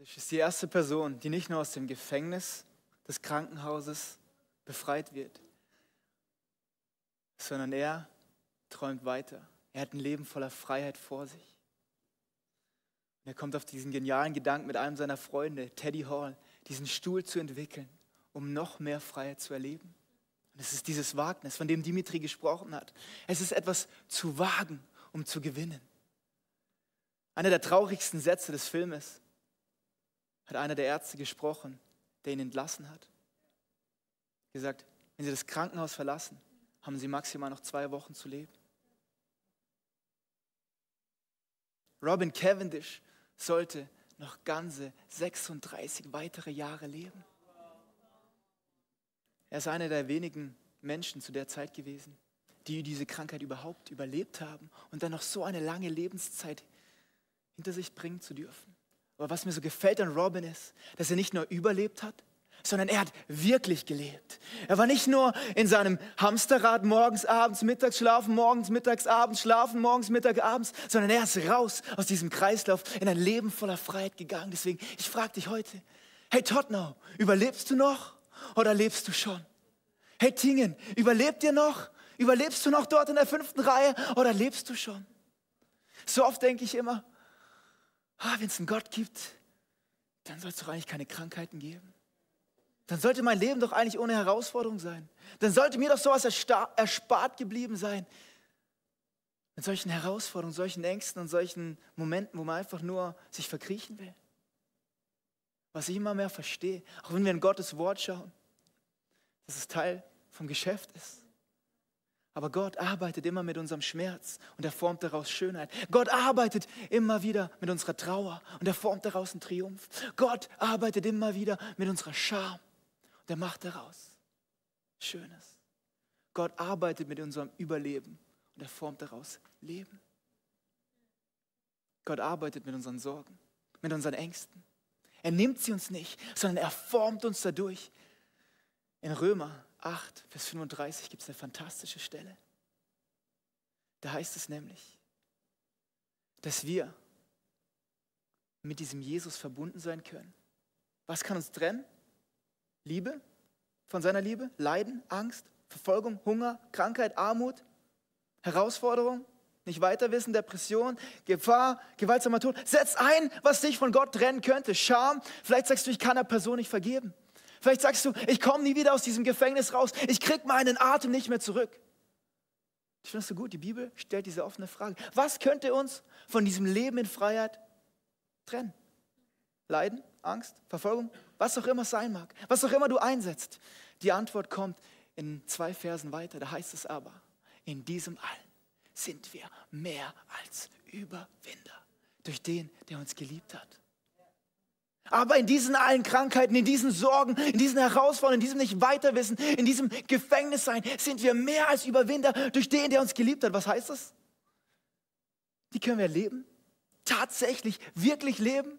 Cavendish ist die erste Person, die nicht nur aus dem Gefängnis des Krankenhauses befreit wird, sondern er träumt weiter. Er hat ein Leben voller Freiheit vor sich. Und er kommt auf diesen genialen Gedanken mit einem seiner Freunde, Teddy Hall, diesen Stuhl zu entwickeln, um noch mehr Freiheit zu erleben. Und es ist dieses Wagnis, von dem Dimitri gesprochen hat. Es ist etwas zu wagen, um zu gewinnen. Einer der traurigsten Sätze des Filmes hat einer der Ärzte gesprochen, der ihn entlassen hat. Gesagt, wenn Sie das Krankenhaus verlassen, haben Sie maximal noch zwei Wochen zu leben. Robin Cavendish sollte noch ganze 36 weitere Jahre leben. Er ist einer der wenigen Menschen zu der Zeit gewesen, die diese Krankheit überhaupt überlebt haben und dann noch so eine lange Lebenszeit hinter sich bringen zu dürfen. Aber was mir so gefällt an Robin ist, dass er nicht nur überlebt hat, sondern er hat wirklich gelebt. Er war nicht nur in seinem Hamsterrad morgens, abends, mittags schlafen, morgens, mittags, abends schlafen, morgens, mittags, abends, sondern er ist raus aus diesem Kreislauf in ein Leben voller Freiheit gegangen. Deswegen, ich frage dich heute, Hey Tottenau, überlebst du noch oder lebst du schon? Hey Tingen, überlebt ihr noch? Überlebst du noch dort in der fünften Reihe oder lebst du schon? So oft denke ich immer, ah, wenn es einen Gott gibt, dann soll es doch eigentlich keine Krankheiten geben. Dann sollte mein Leben doch eigentlich ohne Herausforderung sein. Dann sollte mir doch sowas erspart geblieben sein. Mit solchen Herausforderungen, solchen Ängsten und solchen Momenten, wo man einfach nur sich verkriechen will. Was ich immer mehr verstehe, auch wenn wir in Gottes Wort schauen, dass es Teil vom Geschäft ist. Aber Gott arbeitet immer mit unserem Schmerz und er formt daraus Schönheit. Gott arbeitet immer wieder mit unserer Trauer und er formt daraus einen Triumph. Gott arbeitet immer wieder mit unserer Scham und er macht daraus Schönes. Gott arbeitet mit unserem Überleben und er formt daraus Leben. Gott arbeitet mit unseren Sorgen, mit unseren Ängsten. Er nimmt sie uns nicht, sondern er formt uns dadurch. In Römer 8, Vers 35 gibt es eine fantastische Stelle. Da heißt es nämlich, dass wir mit diesem Jesus verbunden sein können. Was kann uns trennen? Liebe von seiner Liebe? Leiden, Angst, Verfolgung, Hunger, Krankheit, Armut, Herausforderung, nicht weiterwissen, Depression, Gefahr, gewaltsamer Tod. Setz ein, was dich von Gott trennen könnte. Scham. Vielleicht sagst du, ich kann der Person nicht vergeben. Vielleicht sagst du, ich komme nie wieder aus diesem Gefängnis raus. Ich krieg meinen Atem nicht mehr zurück. Ich finde es so gut. Die Bibel stellt diese offene Frage. Was könnte uns von diesem Leben in Freiheit trennen? Leiden, Angst, Verfolgung, was auch immer es sein mag, was auch immer du einsetzt. Die Antwort kommt in zwei Versen weiter. Da heißt es aber, in diesem allen sind wir mehr als Überwinder durch den, der uns geliebt hat. Aber in diesen allen Krankheiten, in diesen Sorgen, in diesen Herausforderungen, in diesem nicht weiterwissen, in diesem Gefängnis sein, sind wir mehr als Überwinder durch den, der uns geliebt hat. Was heißt das? Wie können wir leben? Tatsächlich, wirklich leben?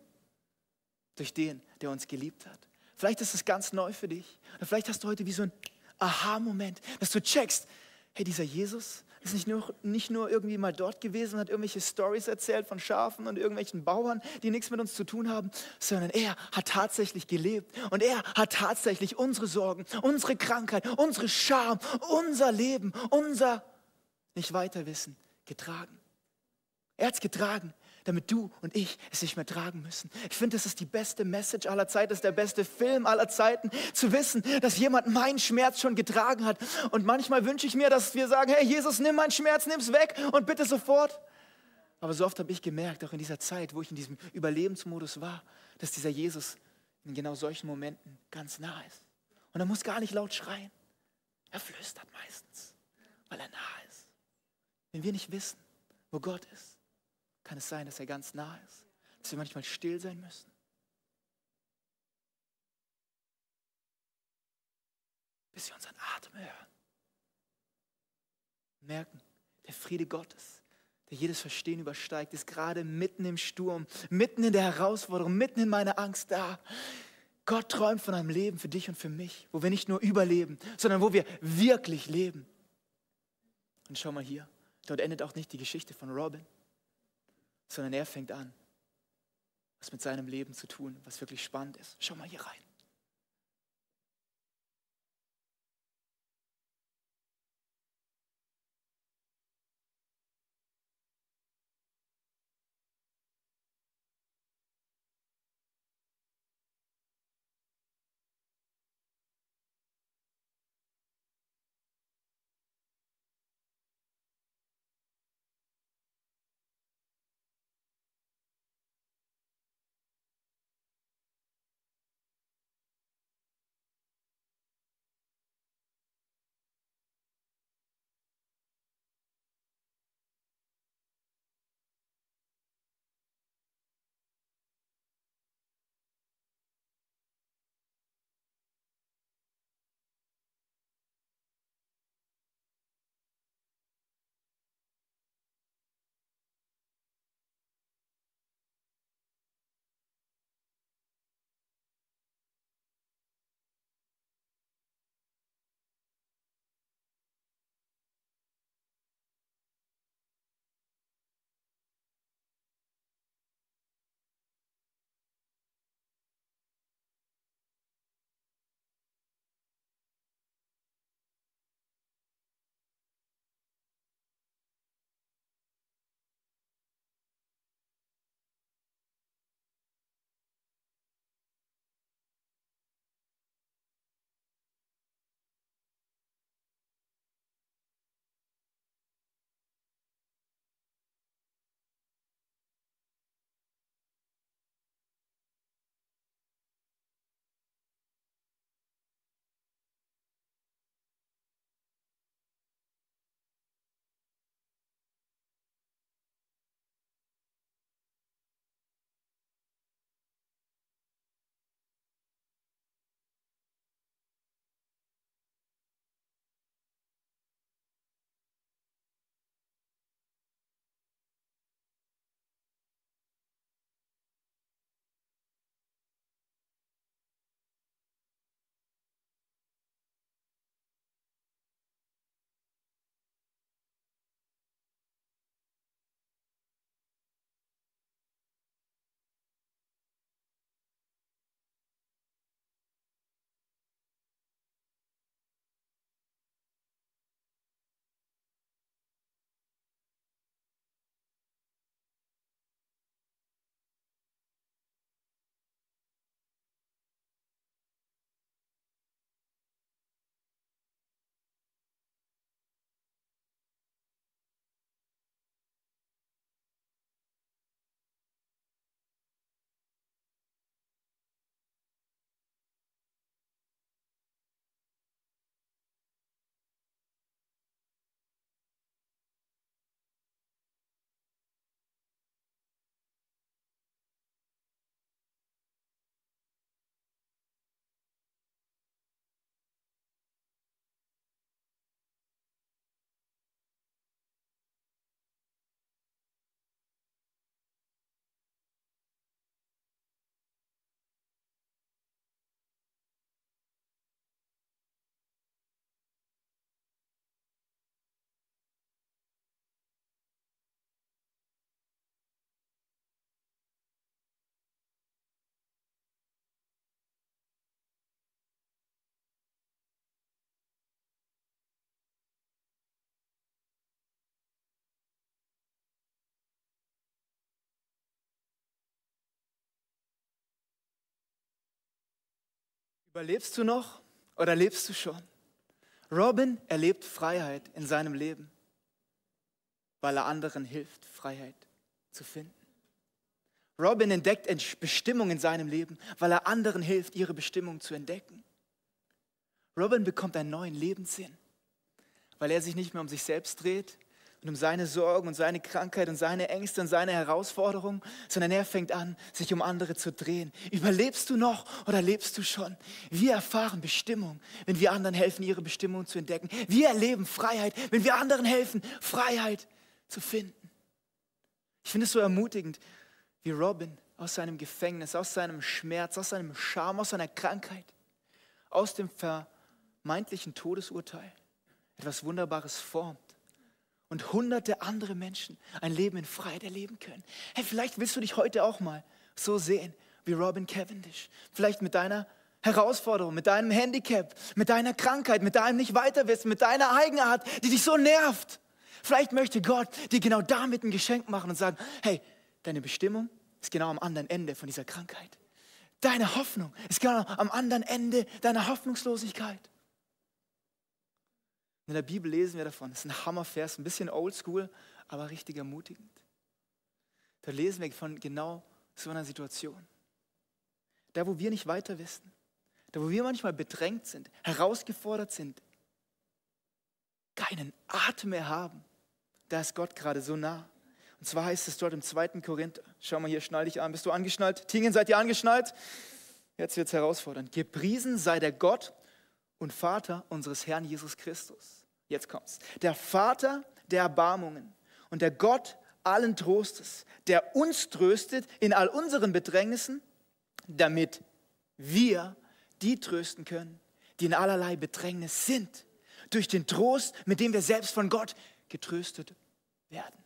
Durch den, der uns geliebt hat. Vielleicht ist es ganz neu für dich. Oder vielleicht hast du heute wie so ein Aha-Moment, dass du checkst, hey, dieser Jesus ist nicht nur, nicht nur irgendwie mal dort gewesen und hat irgendwelche Stories erzählt von Schafen und irgendwelchen Bauern, die nichts mit uns zu tun haben, sondern er hat tatsächlich gelebt und er hat tatsächlich unsere Sorgen, unsere Krankheit, unsere Scham, unser Leben, unser nicht weiterwissen getragen. Er hat es getragen, damit du und ich es nicht mehr tragen müssen. Ich finde, das ist die beste Message aller Zeiten, das ist der beste Film aller Zeiten, zu wissen, dass jemand meinen Schmerz schon getragen hat. Und manchmal wünsche ich mir, dass wir sagen, hey Jesus, nimm meinen Schmerz, nimm's weg und bitte sofort. Aber so oft habe ich gemerkt, auch in dieser Zeit, wo ich in diesem Überlebensmodus war, dass dieser Jesus in genau solchen Momenten ganz nah ist. Und er muss gar nicht laut schreien. Er flüstert meistens, weil er nah ist. Wenn wir nicht wissen, wo Gott ist, kann es sein, dass er ganz nah ist, dass wir manchmal still sein müssen. Bis wir unseren Atem hören. Merken, der Friede Gottes, der jedes Verstehen übersteigt, ist gerade mitten im Sturm, mitten in der Herausforderung, mitten in meiner Angst da. Gott träumt von einem Leben für dich und für mich, wo wir nicht nur überleben, sondern wo wir wirklich leben. Und schau mal hier, dort endet auch nicht die Geschichte von Robin sondern er fängt an, was mit seinem Leben zu tun, was wirklich spannend ist. Schau mal hier rein. Überlebst du noch oder lebst du schon? Robin erlebt Freiheit in seinem Leben, weil er anderen hilft, Freiheit zu finden. Robin entdeckt Ent- Bestimmung in seinem Leben, weil er anderen hilft, ihre Bestimmung zu entdecken. Robin bekommt einen neuen Lebenssinn, weil er sich nicht mehr um sich selbst dreht und um seine Sorgen und seine Krankheit und seine Ängste und seine Herausforderungen, sondern er fängt an, sich um andere zu drehen. Überlebst du noch oder lebst du schon? Wir erfahren Bestimmung, wenn wir anderen helfen, ihre Bestimmung zu entdecken. Wir erleben Freiheit, wenn wir anderen helfen, Freiheit zu finden. Ich finde es so ermutigend, wie Robin aus seinem Gefängnis, aus seinem Schmerz, aus seinem Scham, aus seiner Krankheit, aus dem vermeintlichen Todesurteil etwas Wunderbares formt und hunderte andere Menschen ein Leben in Freiheit erleben können. Hey, vielleicht willst du dich heute auch mal so sehen wie Robin Cavendish. Vielleicht mit deiner Herausforderung, mit deinem Handicap, mit deiner Krankheit, mit deinem nicht weiterwissen, mit deiner Eigenart, die dich so nervt. Vielleicht möchte Gott dir genau damit ein Geschenk machen und sagen, hey, deine Bestimmung ist genau am anderen Ende von dieser Krankheit. Deine Hoffnung ist genau am anderen Ende deiner Hoffnungslosigkeit. In der Bibel lesen wir davon. Das ist ein Hammervers, ein bisschen oldschool, aber richtig ermutigend. Da lesen wir von genau so einer Situation. Da, wo wir nicht weiter wissen, da, wo wir manchmal bedrängt sind, herausgefordert sind, keinen Atem mehr haben, da ist Gott gerade so nah. Und zwar heißt es dort im 2. Korinther, schau mal hier, schnall dich an, bist du angeschnallt? Tingen, seid ihr angeschnallt? Jetzt wird es herausfordernd. Gepriesen sei der Gott und Vater unseres Herrn Jesus Christus. Jetzt kommt's. Der Vater der Erbarmungen und der Gott allen Trostes, der uns tröstet in all unseren Bedrängnissen, damit wir die trösten können, die in allerlei Bedrängnis sind, durch den Trost, mit dem wir selbst von Gott getröstet werden.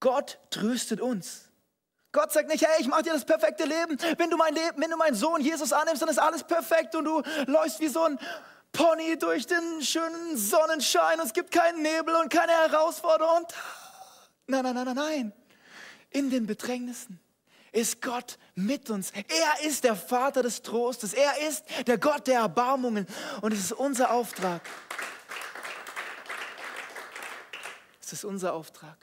Gott tröstet uns. Gott sagt nicht, hey, ich mache dir das perfekte Leben. Wenn du mein Leben, wenn du meinen Sohn Jesus annimmst, dann ist alles perfekt und du läufst wie so ein Pony durch den schönen Sonnenschein und es gibt keinen Nebel und keine Herausforderung. Und nein, nein, nein, nein, nein. In den Bedrängnissen ist Gott mit uns. Er ist der Vater des Trostes. Er ist der Gott der Erbarmungen. Und es ist unser Auftrag. Es ist unser Auftrag,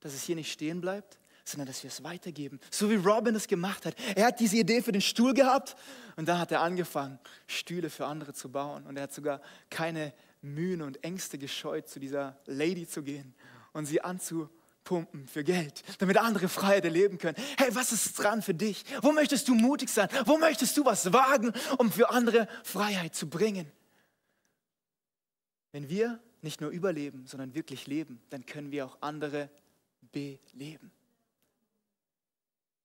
dass es hier nicht stehen bleibt, sondern dass wir es weitergeben. So wie Robin es gemacht hat. Er hat diese Idee für den Stuhl gehabt und dann hat er angefangen, Stühle für andere zu bauen. Und er hat sogar keine Mühen und Ängste gescheut, zu dieser Lady zu gehen und sie anzupumpen für Geld, damit andere Freiheit erleben können. Hey, was ist dran für dich? Wo möchtest du mutig sein? Wo möchtest du was wagen, um für andere Freiheit zu bringen? Wenn wir nicht nur überleben, sondern wirklich leben, dann können wir auch andere beleben.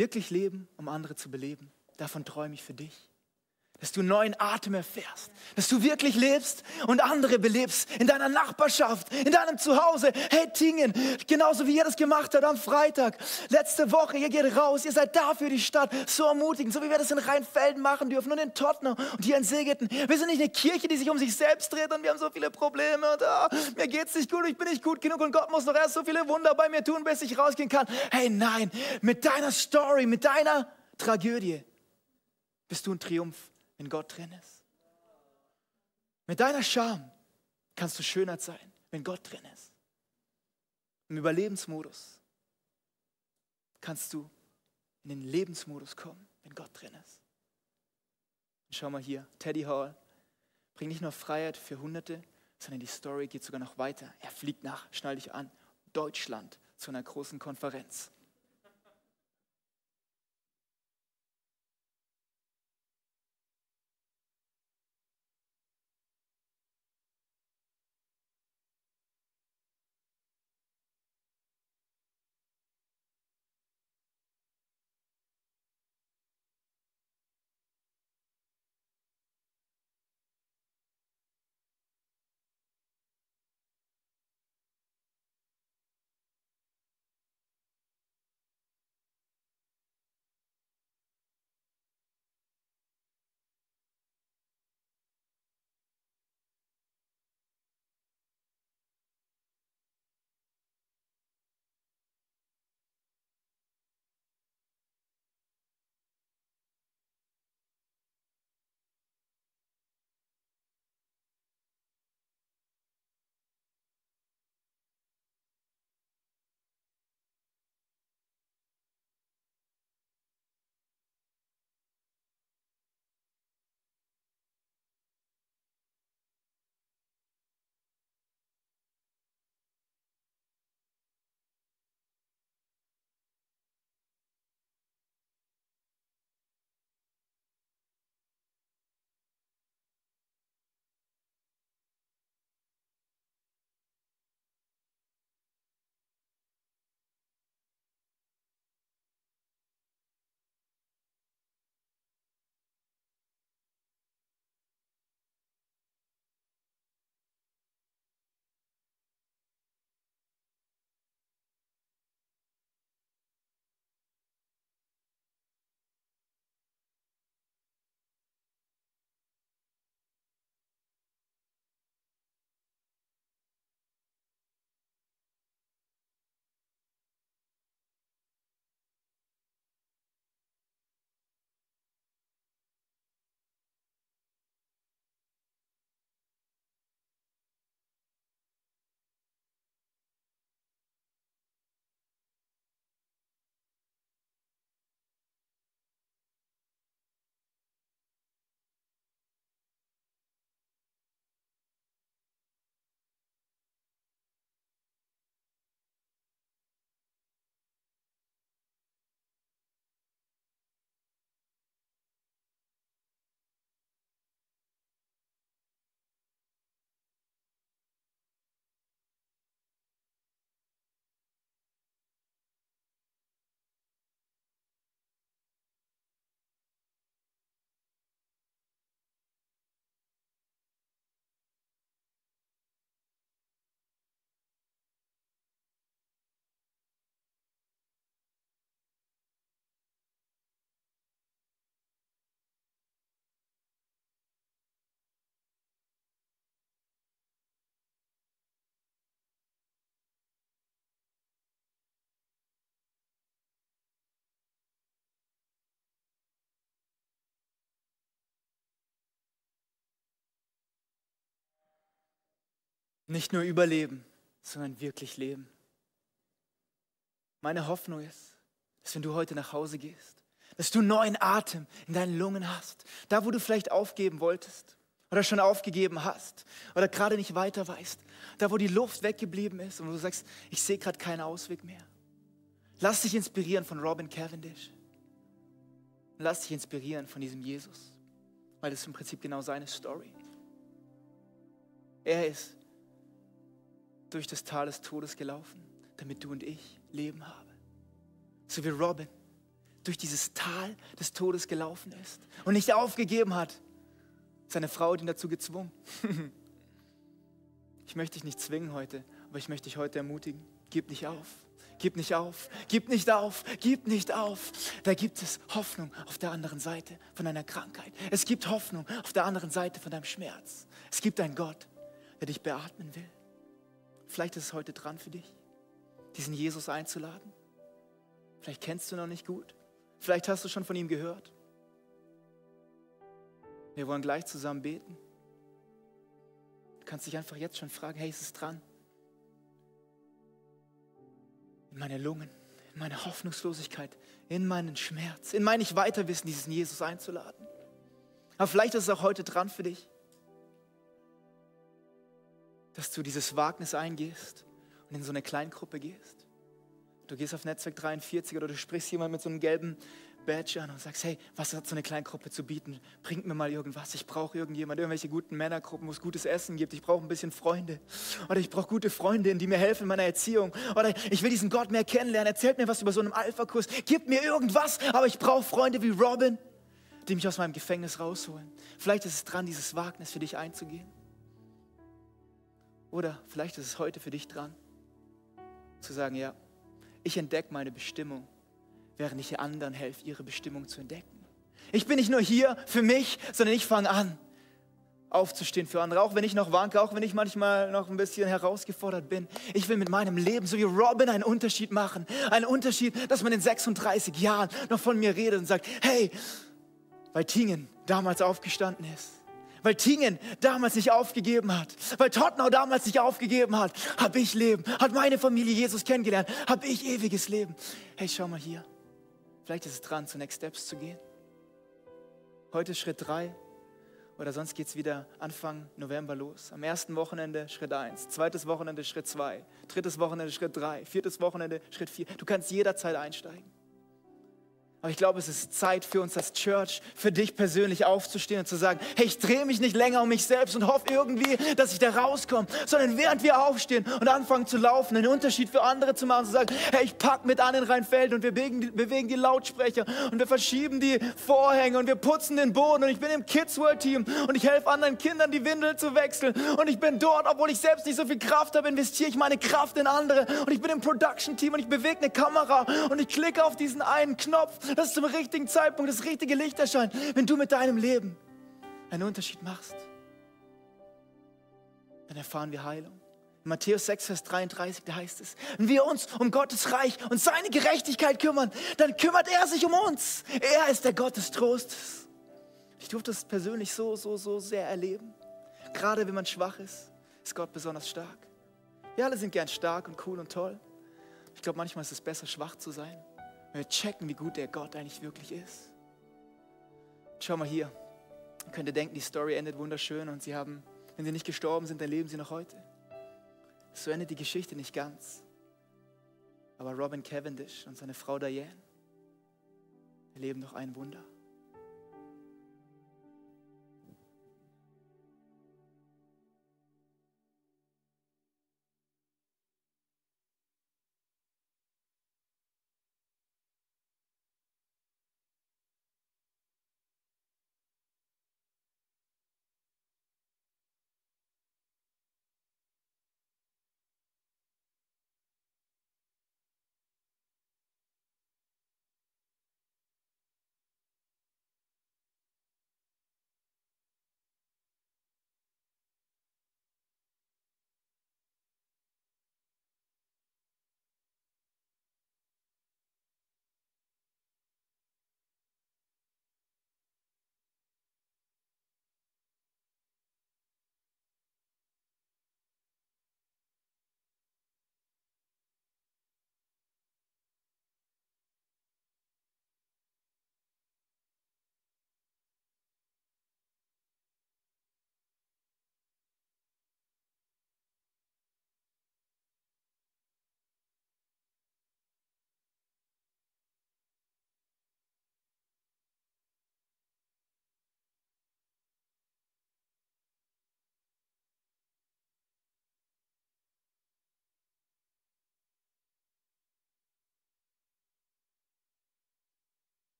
Wirklich leben, um andere zu beleben. Davon träume ich für dich. Dass du neuen Atem erfährst. Dass du wirklich lebst und andere belebst. In deiner Nachbarschaft, in deinem Zuhause. Hey, Tingen, genauso wie ihr das gemacht habt am Freitag. Letzte Woche, ihr geht raus, ihr seid da für die Stadt. So ermutigend, so wie wir das in Rheinfelden machen dürfen und in Tottenham und hier in Segeten. Wir sind nicht eine Kirche, die sich um sich selbst dreht und wir haben so viele Probleme und ah, mir geht's nicht gut, ich bin nicht gut genug und Gott muss noch erst so viele Wunder bei mir tun, bis ich rausgehen kann. Hey, nein, mit deiner Story, mit deiner Tragödie bist du ein Triumph wenn Gott drin ist. Mit deiner Scham kannst du schöner sein, wenn Gott drin ist. Im Überlebensmodus kannst du in den Lebensmodus kommen, wenn Gott drin ist. Und schau mal hier, Teddy Hall bringt nicht nur Freiheit für Hunderte, sondern die Story geht sogar noch weiter. Er fliegt nach, schnall dich an, Deutschland zu einer großen Konferenz. Nicht nur überleben, sondern wirklich leben. Meine Hoffnung ist, dass wenn du heute nach Hause gehst, dass du neuen Atem in deinen Lungen hast. Da, wo du vielleicht aufgeben wolltest oder schon aufgegeben hast oder gerade nicht weiter weißt. Da, wo die Luft weggeblieben ist und du sagst, ich sehe gerade keinen Ausweg mehr. Lass dich inspirieren von Robin Cavendish. Lass dich inspirieren von diesem Jesus, weil das ist im Prinzip genau seine Story. Er ist durch das Tal des Todes gelaufen, damit du und ich Leben haben. So wie Robin durch dieses Tal des Todes gelaufen ist und nicht aufgegeben hat. Seine Frau hat ihn dazu gezwungen. ich möchte dich nicht zwingen heute, aber ich möchte dich heute ermutigen. Gib nicht auf. Gib nicht auf, gib nicht auf, gib nicht auf. Da gibt es Hoffnung auf der anderen Seite von deiner Krankheit. Es gibt Hoffnung auf der anderen Seite von deinem Schmerz. Es gibt einen Gott, der dich beatmen will. Vielleicht ist es heute dran für dich, diesen Jesus einzuladen. Vielleicht kennst du ihn noch nicht gut. Vielleicht hast du schon von ihm gehört. Wir wollen gleich zusammen beten. Du kannst dich einfach jetzt schon fragen, hey, ist es dran? In meine Lungen, in meine Hoffnungslosigkeit, in meinen Schmerz, in mein Nicht-Weiterwissen, diesen Jesus einzuladen. Aber vielleicht ist es auch heute dran für dich, dass du dieses Wagnis eingehst und in so eine Kleingruppe gehst. Du gehst auf Netzwerk 43 oder du sprichst jemand mit so einem gelben Badge an und sagst, hey, was hat so eine Kleingruppe zu bieten? Bringt mir mal irgendwas. Ich brauche irgendjemand, irgendwelche guten Männergruppen, wo es gutes Essen gibt. Ich brauche ein bisschen Freunde. Oder ich brauche gute Freundinnen, die mir helfen in meiner Erziehung. Oder ich will diesen Gott mehr kennenlernen. Erzählt mir was über so einen Alpha-Kurs. Gib mir irgendwas, aber ich brauche Freunde wie Robin, die mich aus meinem Gefängnis rausholen. Vielleicht ist es dran, dieses Wagnis für dich einzugehen. Oder vielleicht ist es heute für dich dran, zu sagen, ja, ich entdecke meine Bestimmung, während ich anderen helfe, ihre Bestimmung zu entdecken. Ich bin nicht nur hier für mich, sondern ich fange an, aufzustehen für andere, auch wenn ich noch wanke, auch wenn ich manchmal noch ein bisschen herausgefordert bin. Ich will mit meinem Leben, so wie Robin, einen Unterschied machen. Einen Unterschied, dass man in 36 Jahren noch von mir redet und sagt, hey, weil Tingen damals aufgestanden ist weil Tingen damals nicht aufgegeben hat, weil Tottenau damals nicht aufgegeben hat, habe ich Leben, hat meine Familie Jesus kennengelernt, habe ich ewiges Leben. Hey, schau mal hier. Vielleicht ist es dran, zu Next Steps zu gehen. Heute Schritt 3 oder sonst geht es wieder Anfang November los. Am ersten Wochenende Schritt 1, zweites Wochenende Schritt 2, drittes Wochenende Schritt 3, viertes Wochenende Schritt 4. Du kannst jederzeit einsteigen. Aber ich glaube, es ist Zeit für uns als Church, für dich persönlich aufzustehen und zu sagen, hey, ich drehe mich nicht länger um mich selbst und hoffe irgendwie, dass ich da rauskomme, sondern während wir aufstehen und anfangen zu laufen, einen Unterschied für andere zu machen, zu sagen, hey, ich pack mit an in Rheinfeld und wir bewegen, bewegen die Lautsprecher und wir verschieben die Vorhänge und wir putzen den Boden und ich bin im Kids World Team und ich helfe anderen Kindern, die Windeln zu wechseln und ich bin dort, obwohl ich selbst nicht so viel Kraft habe, investiere ich meine Kraft in andere und ich bin im Production Team und ich bewege eine Kamera und ich klicke auf diesen einen Knopf dass zum richtigen Zeitpunkt das richtige Licht erscheint, wenn du mit deinem Leben einen Unterschied machst. Dann erfahren wir Heilung. In Matthäus 6, Vers 33, da heißt es, wenn wir uns um Gottes Reich und seine Gerechtigkeit kümmern, dann kümmert er sich um uns. Er ist der Gott des Trostes. Ich durfte das persönlich so, so, so sehr erleben. Gerade wenn man schwach ist, ist Gott besonders stark. Wir alle sind gern stark und cool und toll. Ich glaube, manchmal ist es besser, schwach zu sein. Wenn wir checken, wie gut der Gott eigentlich wirklich ist. Schau mal hier. Ihr könnt ihr denken, die Story endet wunderschön und sie haben, wenn sie nicht gestorben sind, dann leben sie noch heute. So endet die Geschichte nicht ganz. Aber Robin Cavendish und seine Frau Diane erleben noch ein Wunder.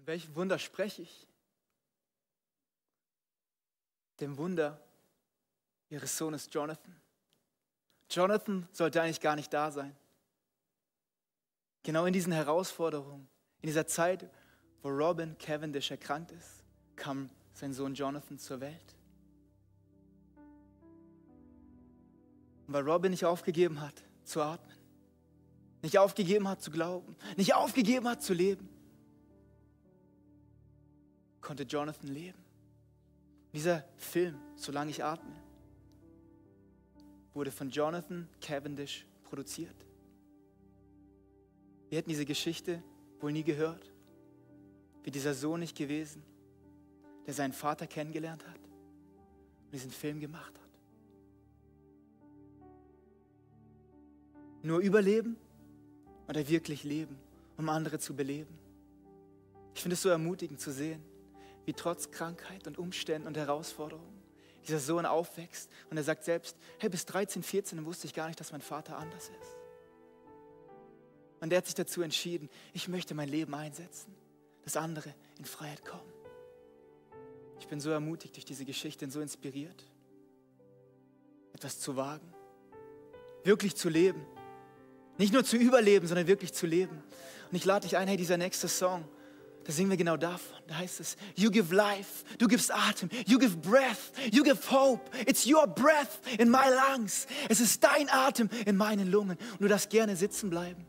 Von welchem Wunder spreche ich? Dem Wunder ihres Sohnes Jonathan. Jonathan sollte eigentlich gar nicht da sein. Genau in diesen Herausforderungen, in dieser Zeit, wo Robin Cavendish erkrankt ist, kam sein Sohn Jonathan zur Welt. Und weil Robin nicht aufgegeben hat zu atmen, nicht aufgegeben hat zu glauben, nicht aufgegeben hat zu leben, konnte Jonathan leben. Dieser Film, Solange ich atme, wurde von Jonathan Cavendish produziert. Wir hätten diese Geschichte wohl nie gehört, wie dieser Sohn nicht gewesen, der seinen Vater kennengelernt hat und diesen Film gemacht hat. Nur überleben oder wirklich leben, um andere zu beleben. Ich finde es so ermutigend zu sehen, wie trotz Krankheit und Umständen und Herausforderungen dieser Sohn aufwächst und er sagt selbst, hey, bis 13, 14 wusste ich gar nicht, dass mein Vater anders ist. Und er hat sich dazu entschieden, ich möchte mein Leben einsetzen, dass andere in Freiheit kommen. Ich bin so ermutigt durch diese Geschichte und so inspiriert, etwas zu wagen, wirklich zu leben. Nicht nur zu überleben, sondern wirklich zu leben. Und ich lade dich ein, hey, dieser nächste Song, da singen wir genau davon. Da heißt es, you give life, du gibst Atem, you give breath, you give hope. It's your breath in my lungs. Es ist dein Atem in meinen Lungen. Und du darfst gerne sitzen bleiben.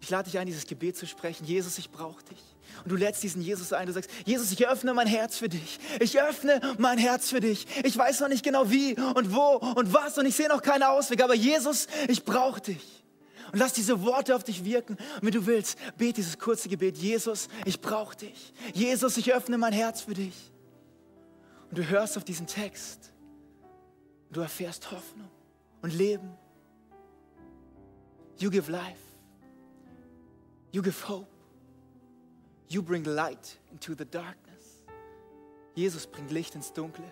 Ich lade dich ein, dieses Gebet zu sprechen. Jesus, ich brauche dich. Und du lädst diesen Jesus ein. Du sagst, Jesus, ich öffne mein Herz für dich. Ich öffne mein Herz für dich. Ich weiß noch nicht genau wie und wo und was und ich sehe noch keine Auswege. Aber Jesus, ich brauche dich. Und lass diese Worte auf dich wirken. Und wenn du willst, bete dieses kurze Gebet. Jesus, ich brauche dich. Jesus, ich öffne mein Herz für dich. Und du hörst auf diesen Text. Und du erfährst Hoffnung und Leben. You give life. You give hope. You bring light into the darkness. Jesus bringt Licht ins Dunkle.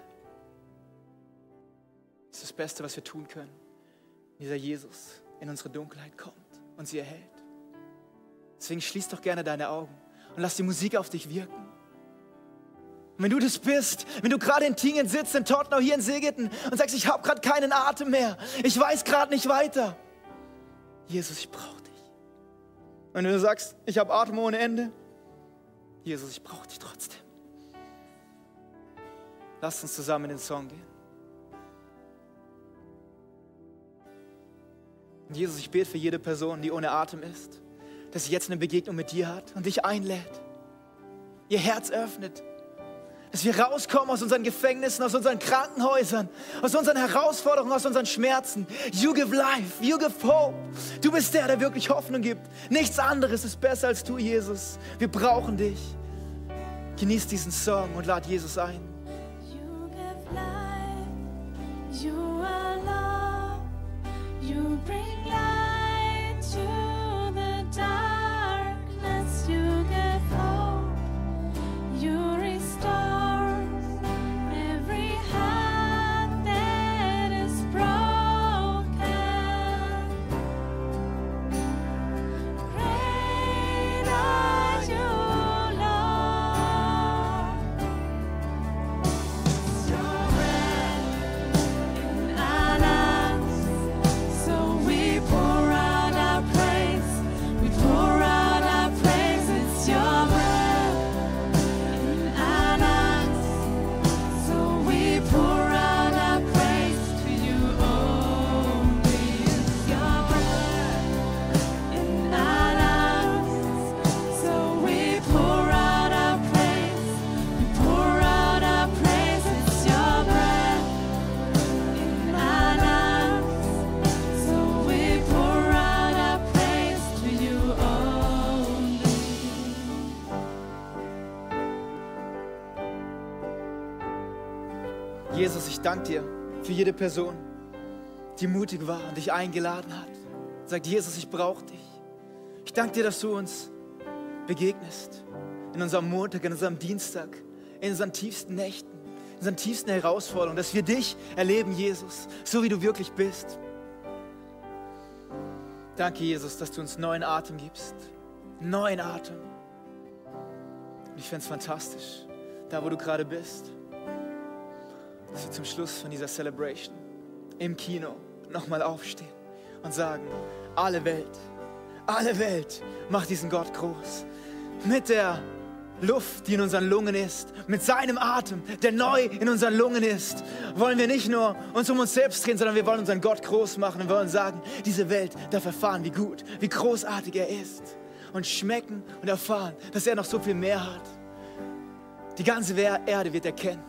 Das ist das Beste, was wir tun können. Dieser Jesus in unsere Dunkelheit kommt und sie erhält. Deswegen schließ doch gerne deine Augen und lass die Musik auf dich wirken. Und wenn du das bist, wenn du gerade in Tingen sitzt, in Tottenau, hier in Segeten und sagst, ich habe gerade keinen Atem mehr, ich weiß gerade nicht weiter. Jesus, ich brauche dich. Wenn du sagst, ich habe Atem ohne Ende, Jesus, ich brauche dich trotzdem. Lass uns zusammen in den Song gehen. Jesus, ich bete für jede Person, die ohne Atem ist, dass sie jetzt eine Begegnung mit dir hat und dich einlädt, ihr Herz öffnet, dass wir rauskommen aus unseren Gefängnissen, aus unseren Krankenhäusern, aus unseren Herausforderungen, aus unseren Schmerzen. You give life, you give hope. Du bist der, der wirklich Hoffnung gibt. Nichts anderes ist besser als du, Jesus. Wir brauchen dich. Genieß diesen Song und lad Jesus ein. You give life, you are danke dir für jede Person, die mutig war und dich eingeladen hat. Sagt, Jesus, ich brauche dich. Ich danke dir, dass du uns begegnest. In unserem Montag, in unserem Dienstag, in unseren tiefsten Nächten, in unseren tiefsten Herausforderungen, dass wir dich erleben, Jesus, so wie du wirklich bist. Danke, Jesus, dass du uns neuen Atem gibst. Neuen Atem. Und ich fände es fantastisch, da wo du gerade bist, dass wir zum Schluss von dieser Celebration im Kino nochmal aufstehen und sagen, alle Welt, alle Welt macht diesen Gott groß. Mit der Luft, die in unseren Lungen ist, mit seinem Atem, der neu in unseren Lungen ist, wollen wir nicht nur uns um uns selbst drehen, sondern wir wollen unseren Gott groß machen und wollen sagen, diese Welt darf erfahren, wie gut, wie großartig er ist und schmecken und erfahren, dass er noch so viel mehr hat. Die ganze Erde wird erkennen,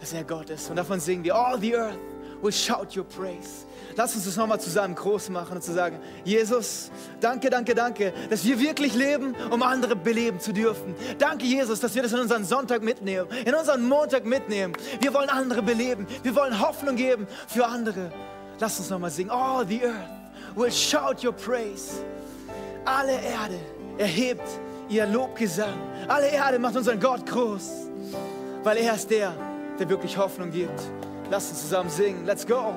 dass er Gott ist und davon singen wir, all the earth will shout your praise. Lass uns das nochmal zusammen groß machen und zu sagen, Jesus, danke, danke, danke, dass wir wirklich leben, um andere beleben zu dürfen. Danke, Jesus, dass wir das in unseren Sonntag mitnehmen, in unseren Montag mitnehmen. Wir wollen andere beleben. Wir wollen Hoffnung geben für andere. Lass uns nochmal singen. All the earth will shout your praise. Alle Erde erhebt ihr Lobgesang. Alle Erde macht unseren Gott groß, weil er ist der, der wirklich Hoffnung gibt. Lass uns zusammen singen. Let's go.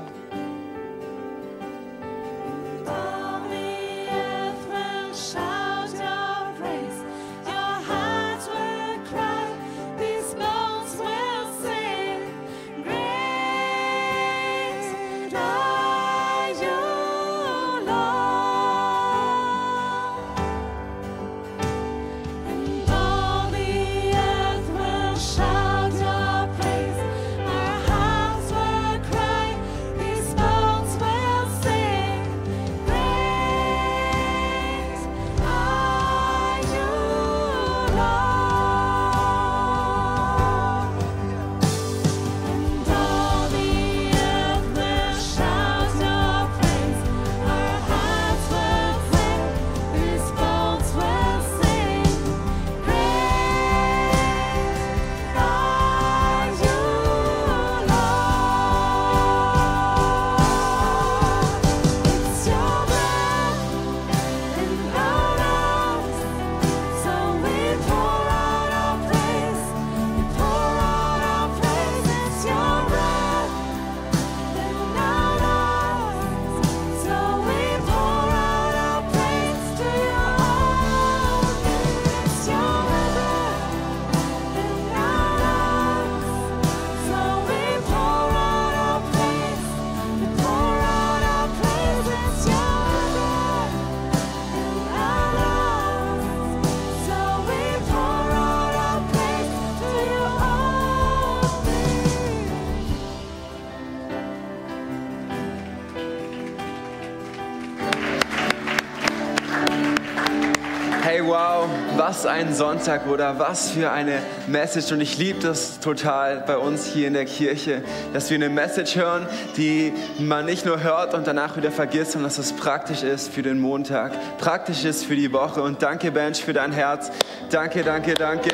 Ein Sonntag oder was für eine Message. Und ich liebe das total bei uns hier in der Kirche, dass wir eine Message hören, die man nicht nur hört und danach wieder vergisst, sondern dass es praktisch ist für den Montag, praktisch ist für die Woche. Und danke, Bench, für dein Herz. Danke, danke, danke.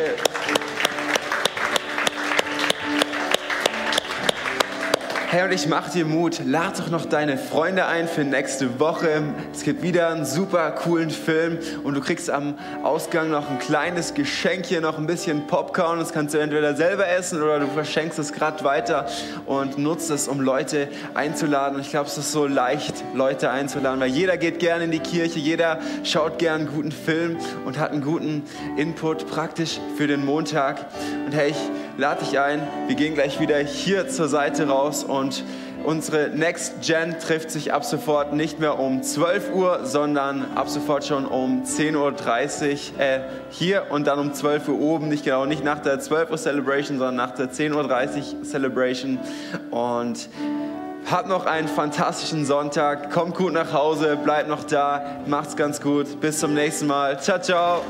Hey, und ich mach dir Mut. Lad doch noch deine Freunde ein für nächste Woche. Es gibt wieder einen super coolen Film und du kriegst am Ausgang noch ein kleines Geschenk hier, noch ein bisschen Popcorn. Das kannst du entweder selber essen oder du verschenkst es gerade weiter und nutzt es, um Leute einzuladen. Und ich glaube, es ist so leicht, Leute einzuladen, weil jeder geht gerne in die Kirche, jeder schaut gerne einen guten Film und hat einen guten Input praktisch für den Montag. Und hey, ich lade dich ein. Wir gehen gleich wieder hier zur Seite raus und unsere Next Gen trifft sich ab sofort nicht mehr um 12 Uhr, sondern ab sofort schon um 10.30 Uhr äh, hier und dann um 12 Uhr oben. Nicht genau, nicht nach der 12 Uhr Celebration, sondern nach der 10.30 Uhr Celebration. Und Habt noch einen fantastischen Sonntag. Kommt gut nach Hause, bleibt noch da. Macht's ganz gut. Bis zum nächsten Mal. Ciao, ciao.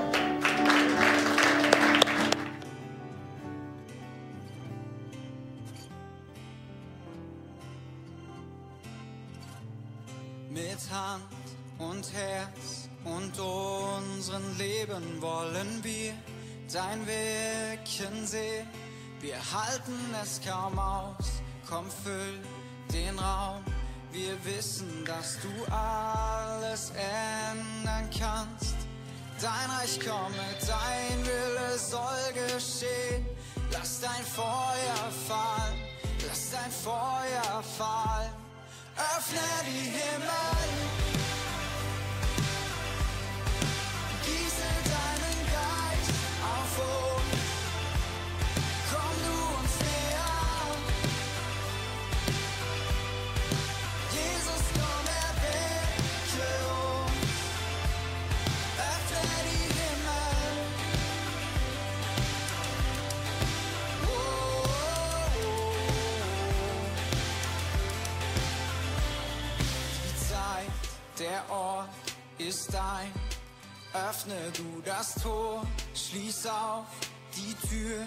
Leben wollen wir dein Wirken sehen. Wir halten es kaum aus, komm füll den Raum. Wir wissen, dass du alles ändern kannst. Dein Reich komme, dein Wille soll geschehen. Lass dein Feuer fallen, lass dein Feuer fallen. Öffne die Himmel. Öffne du das Tor, schließ auf die Tür.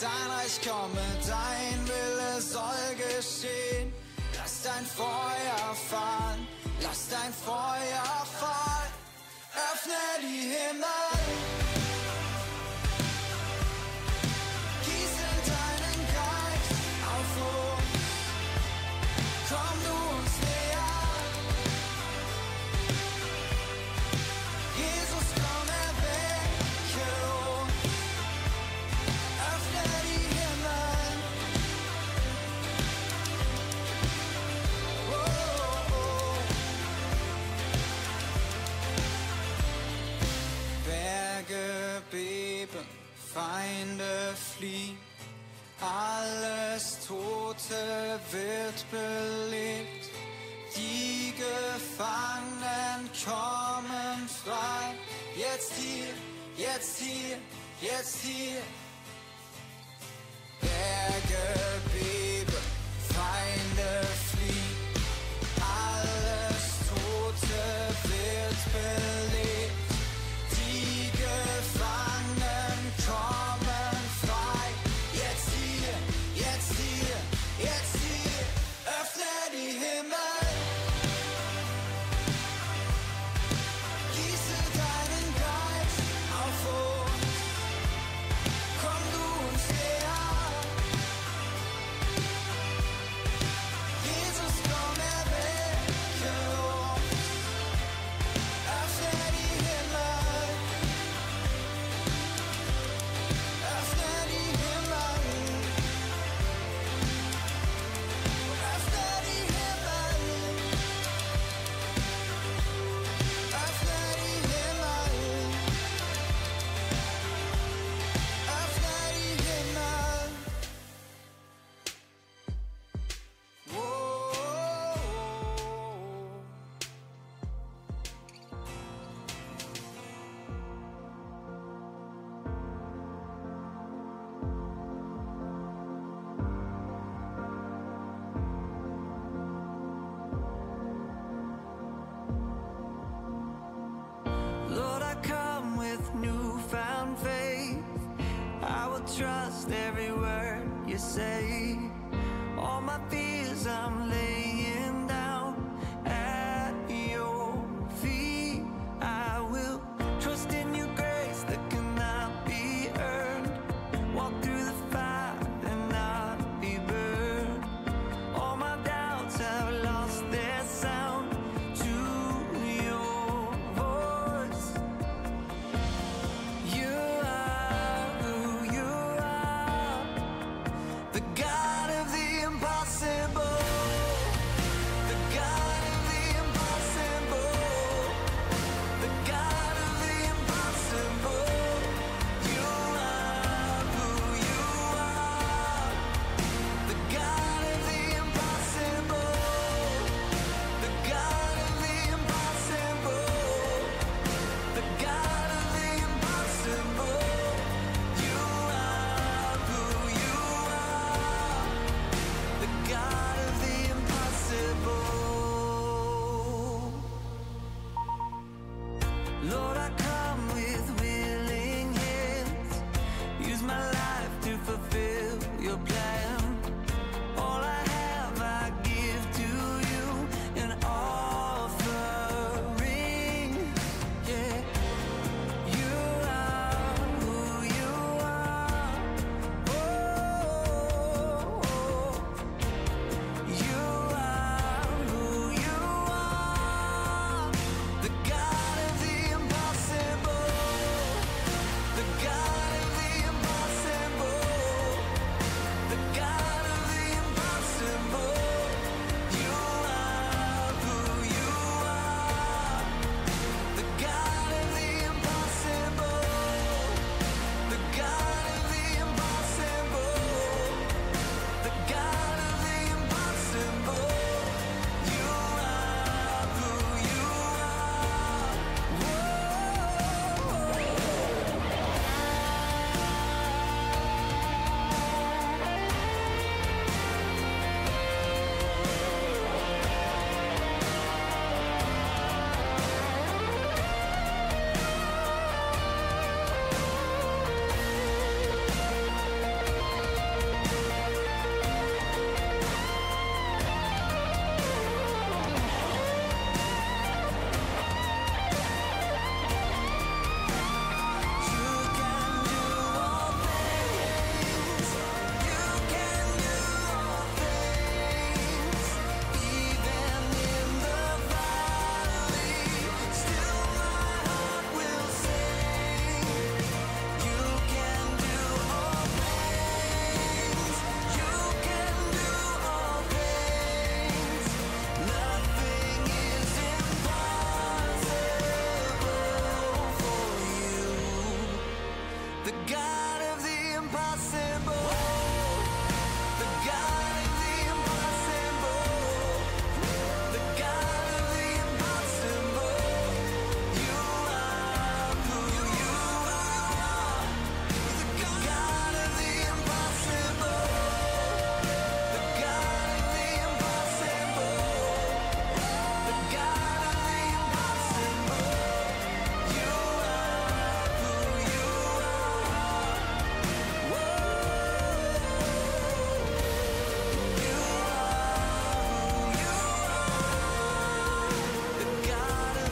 Dein Reich komme, dein Wille soll geschehen. Lass dein Feuer fallen, lass dein Feuer fallen. Öffne die Himmel. Feinde fliehen, alles Tote wird belebt, die Gefangenen kommen frei, jetzt hier, jetzt hier, jetzt hier. Berge beben, Feinde fliehen, alles Tote wird belebt.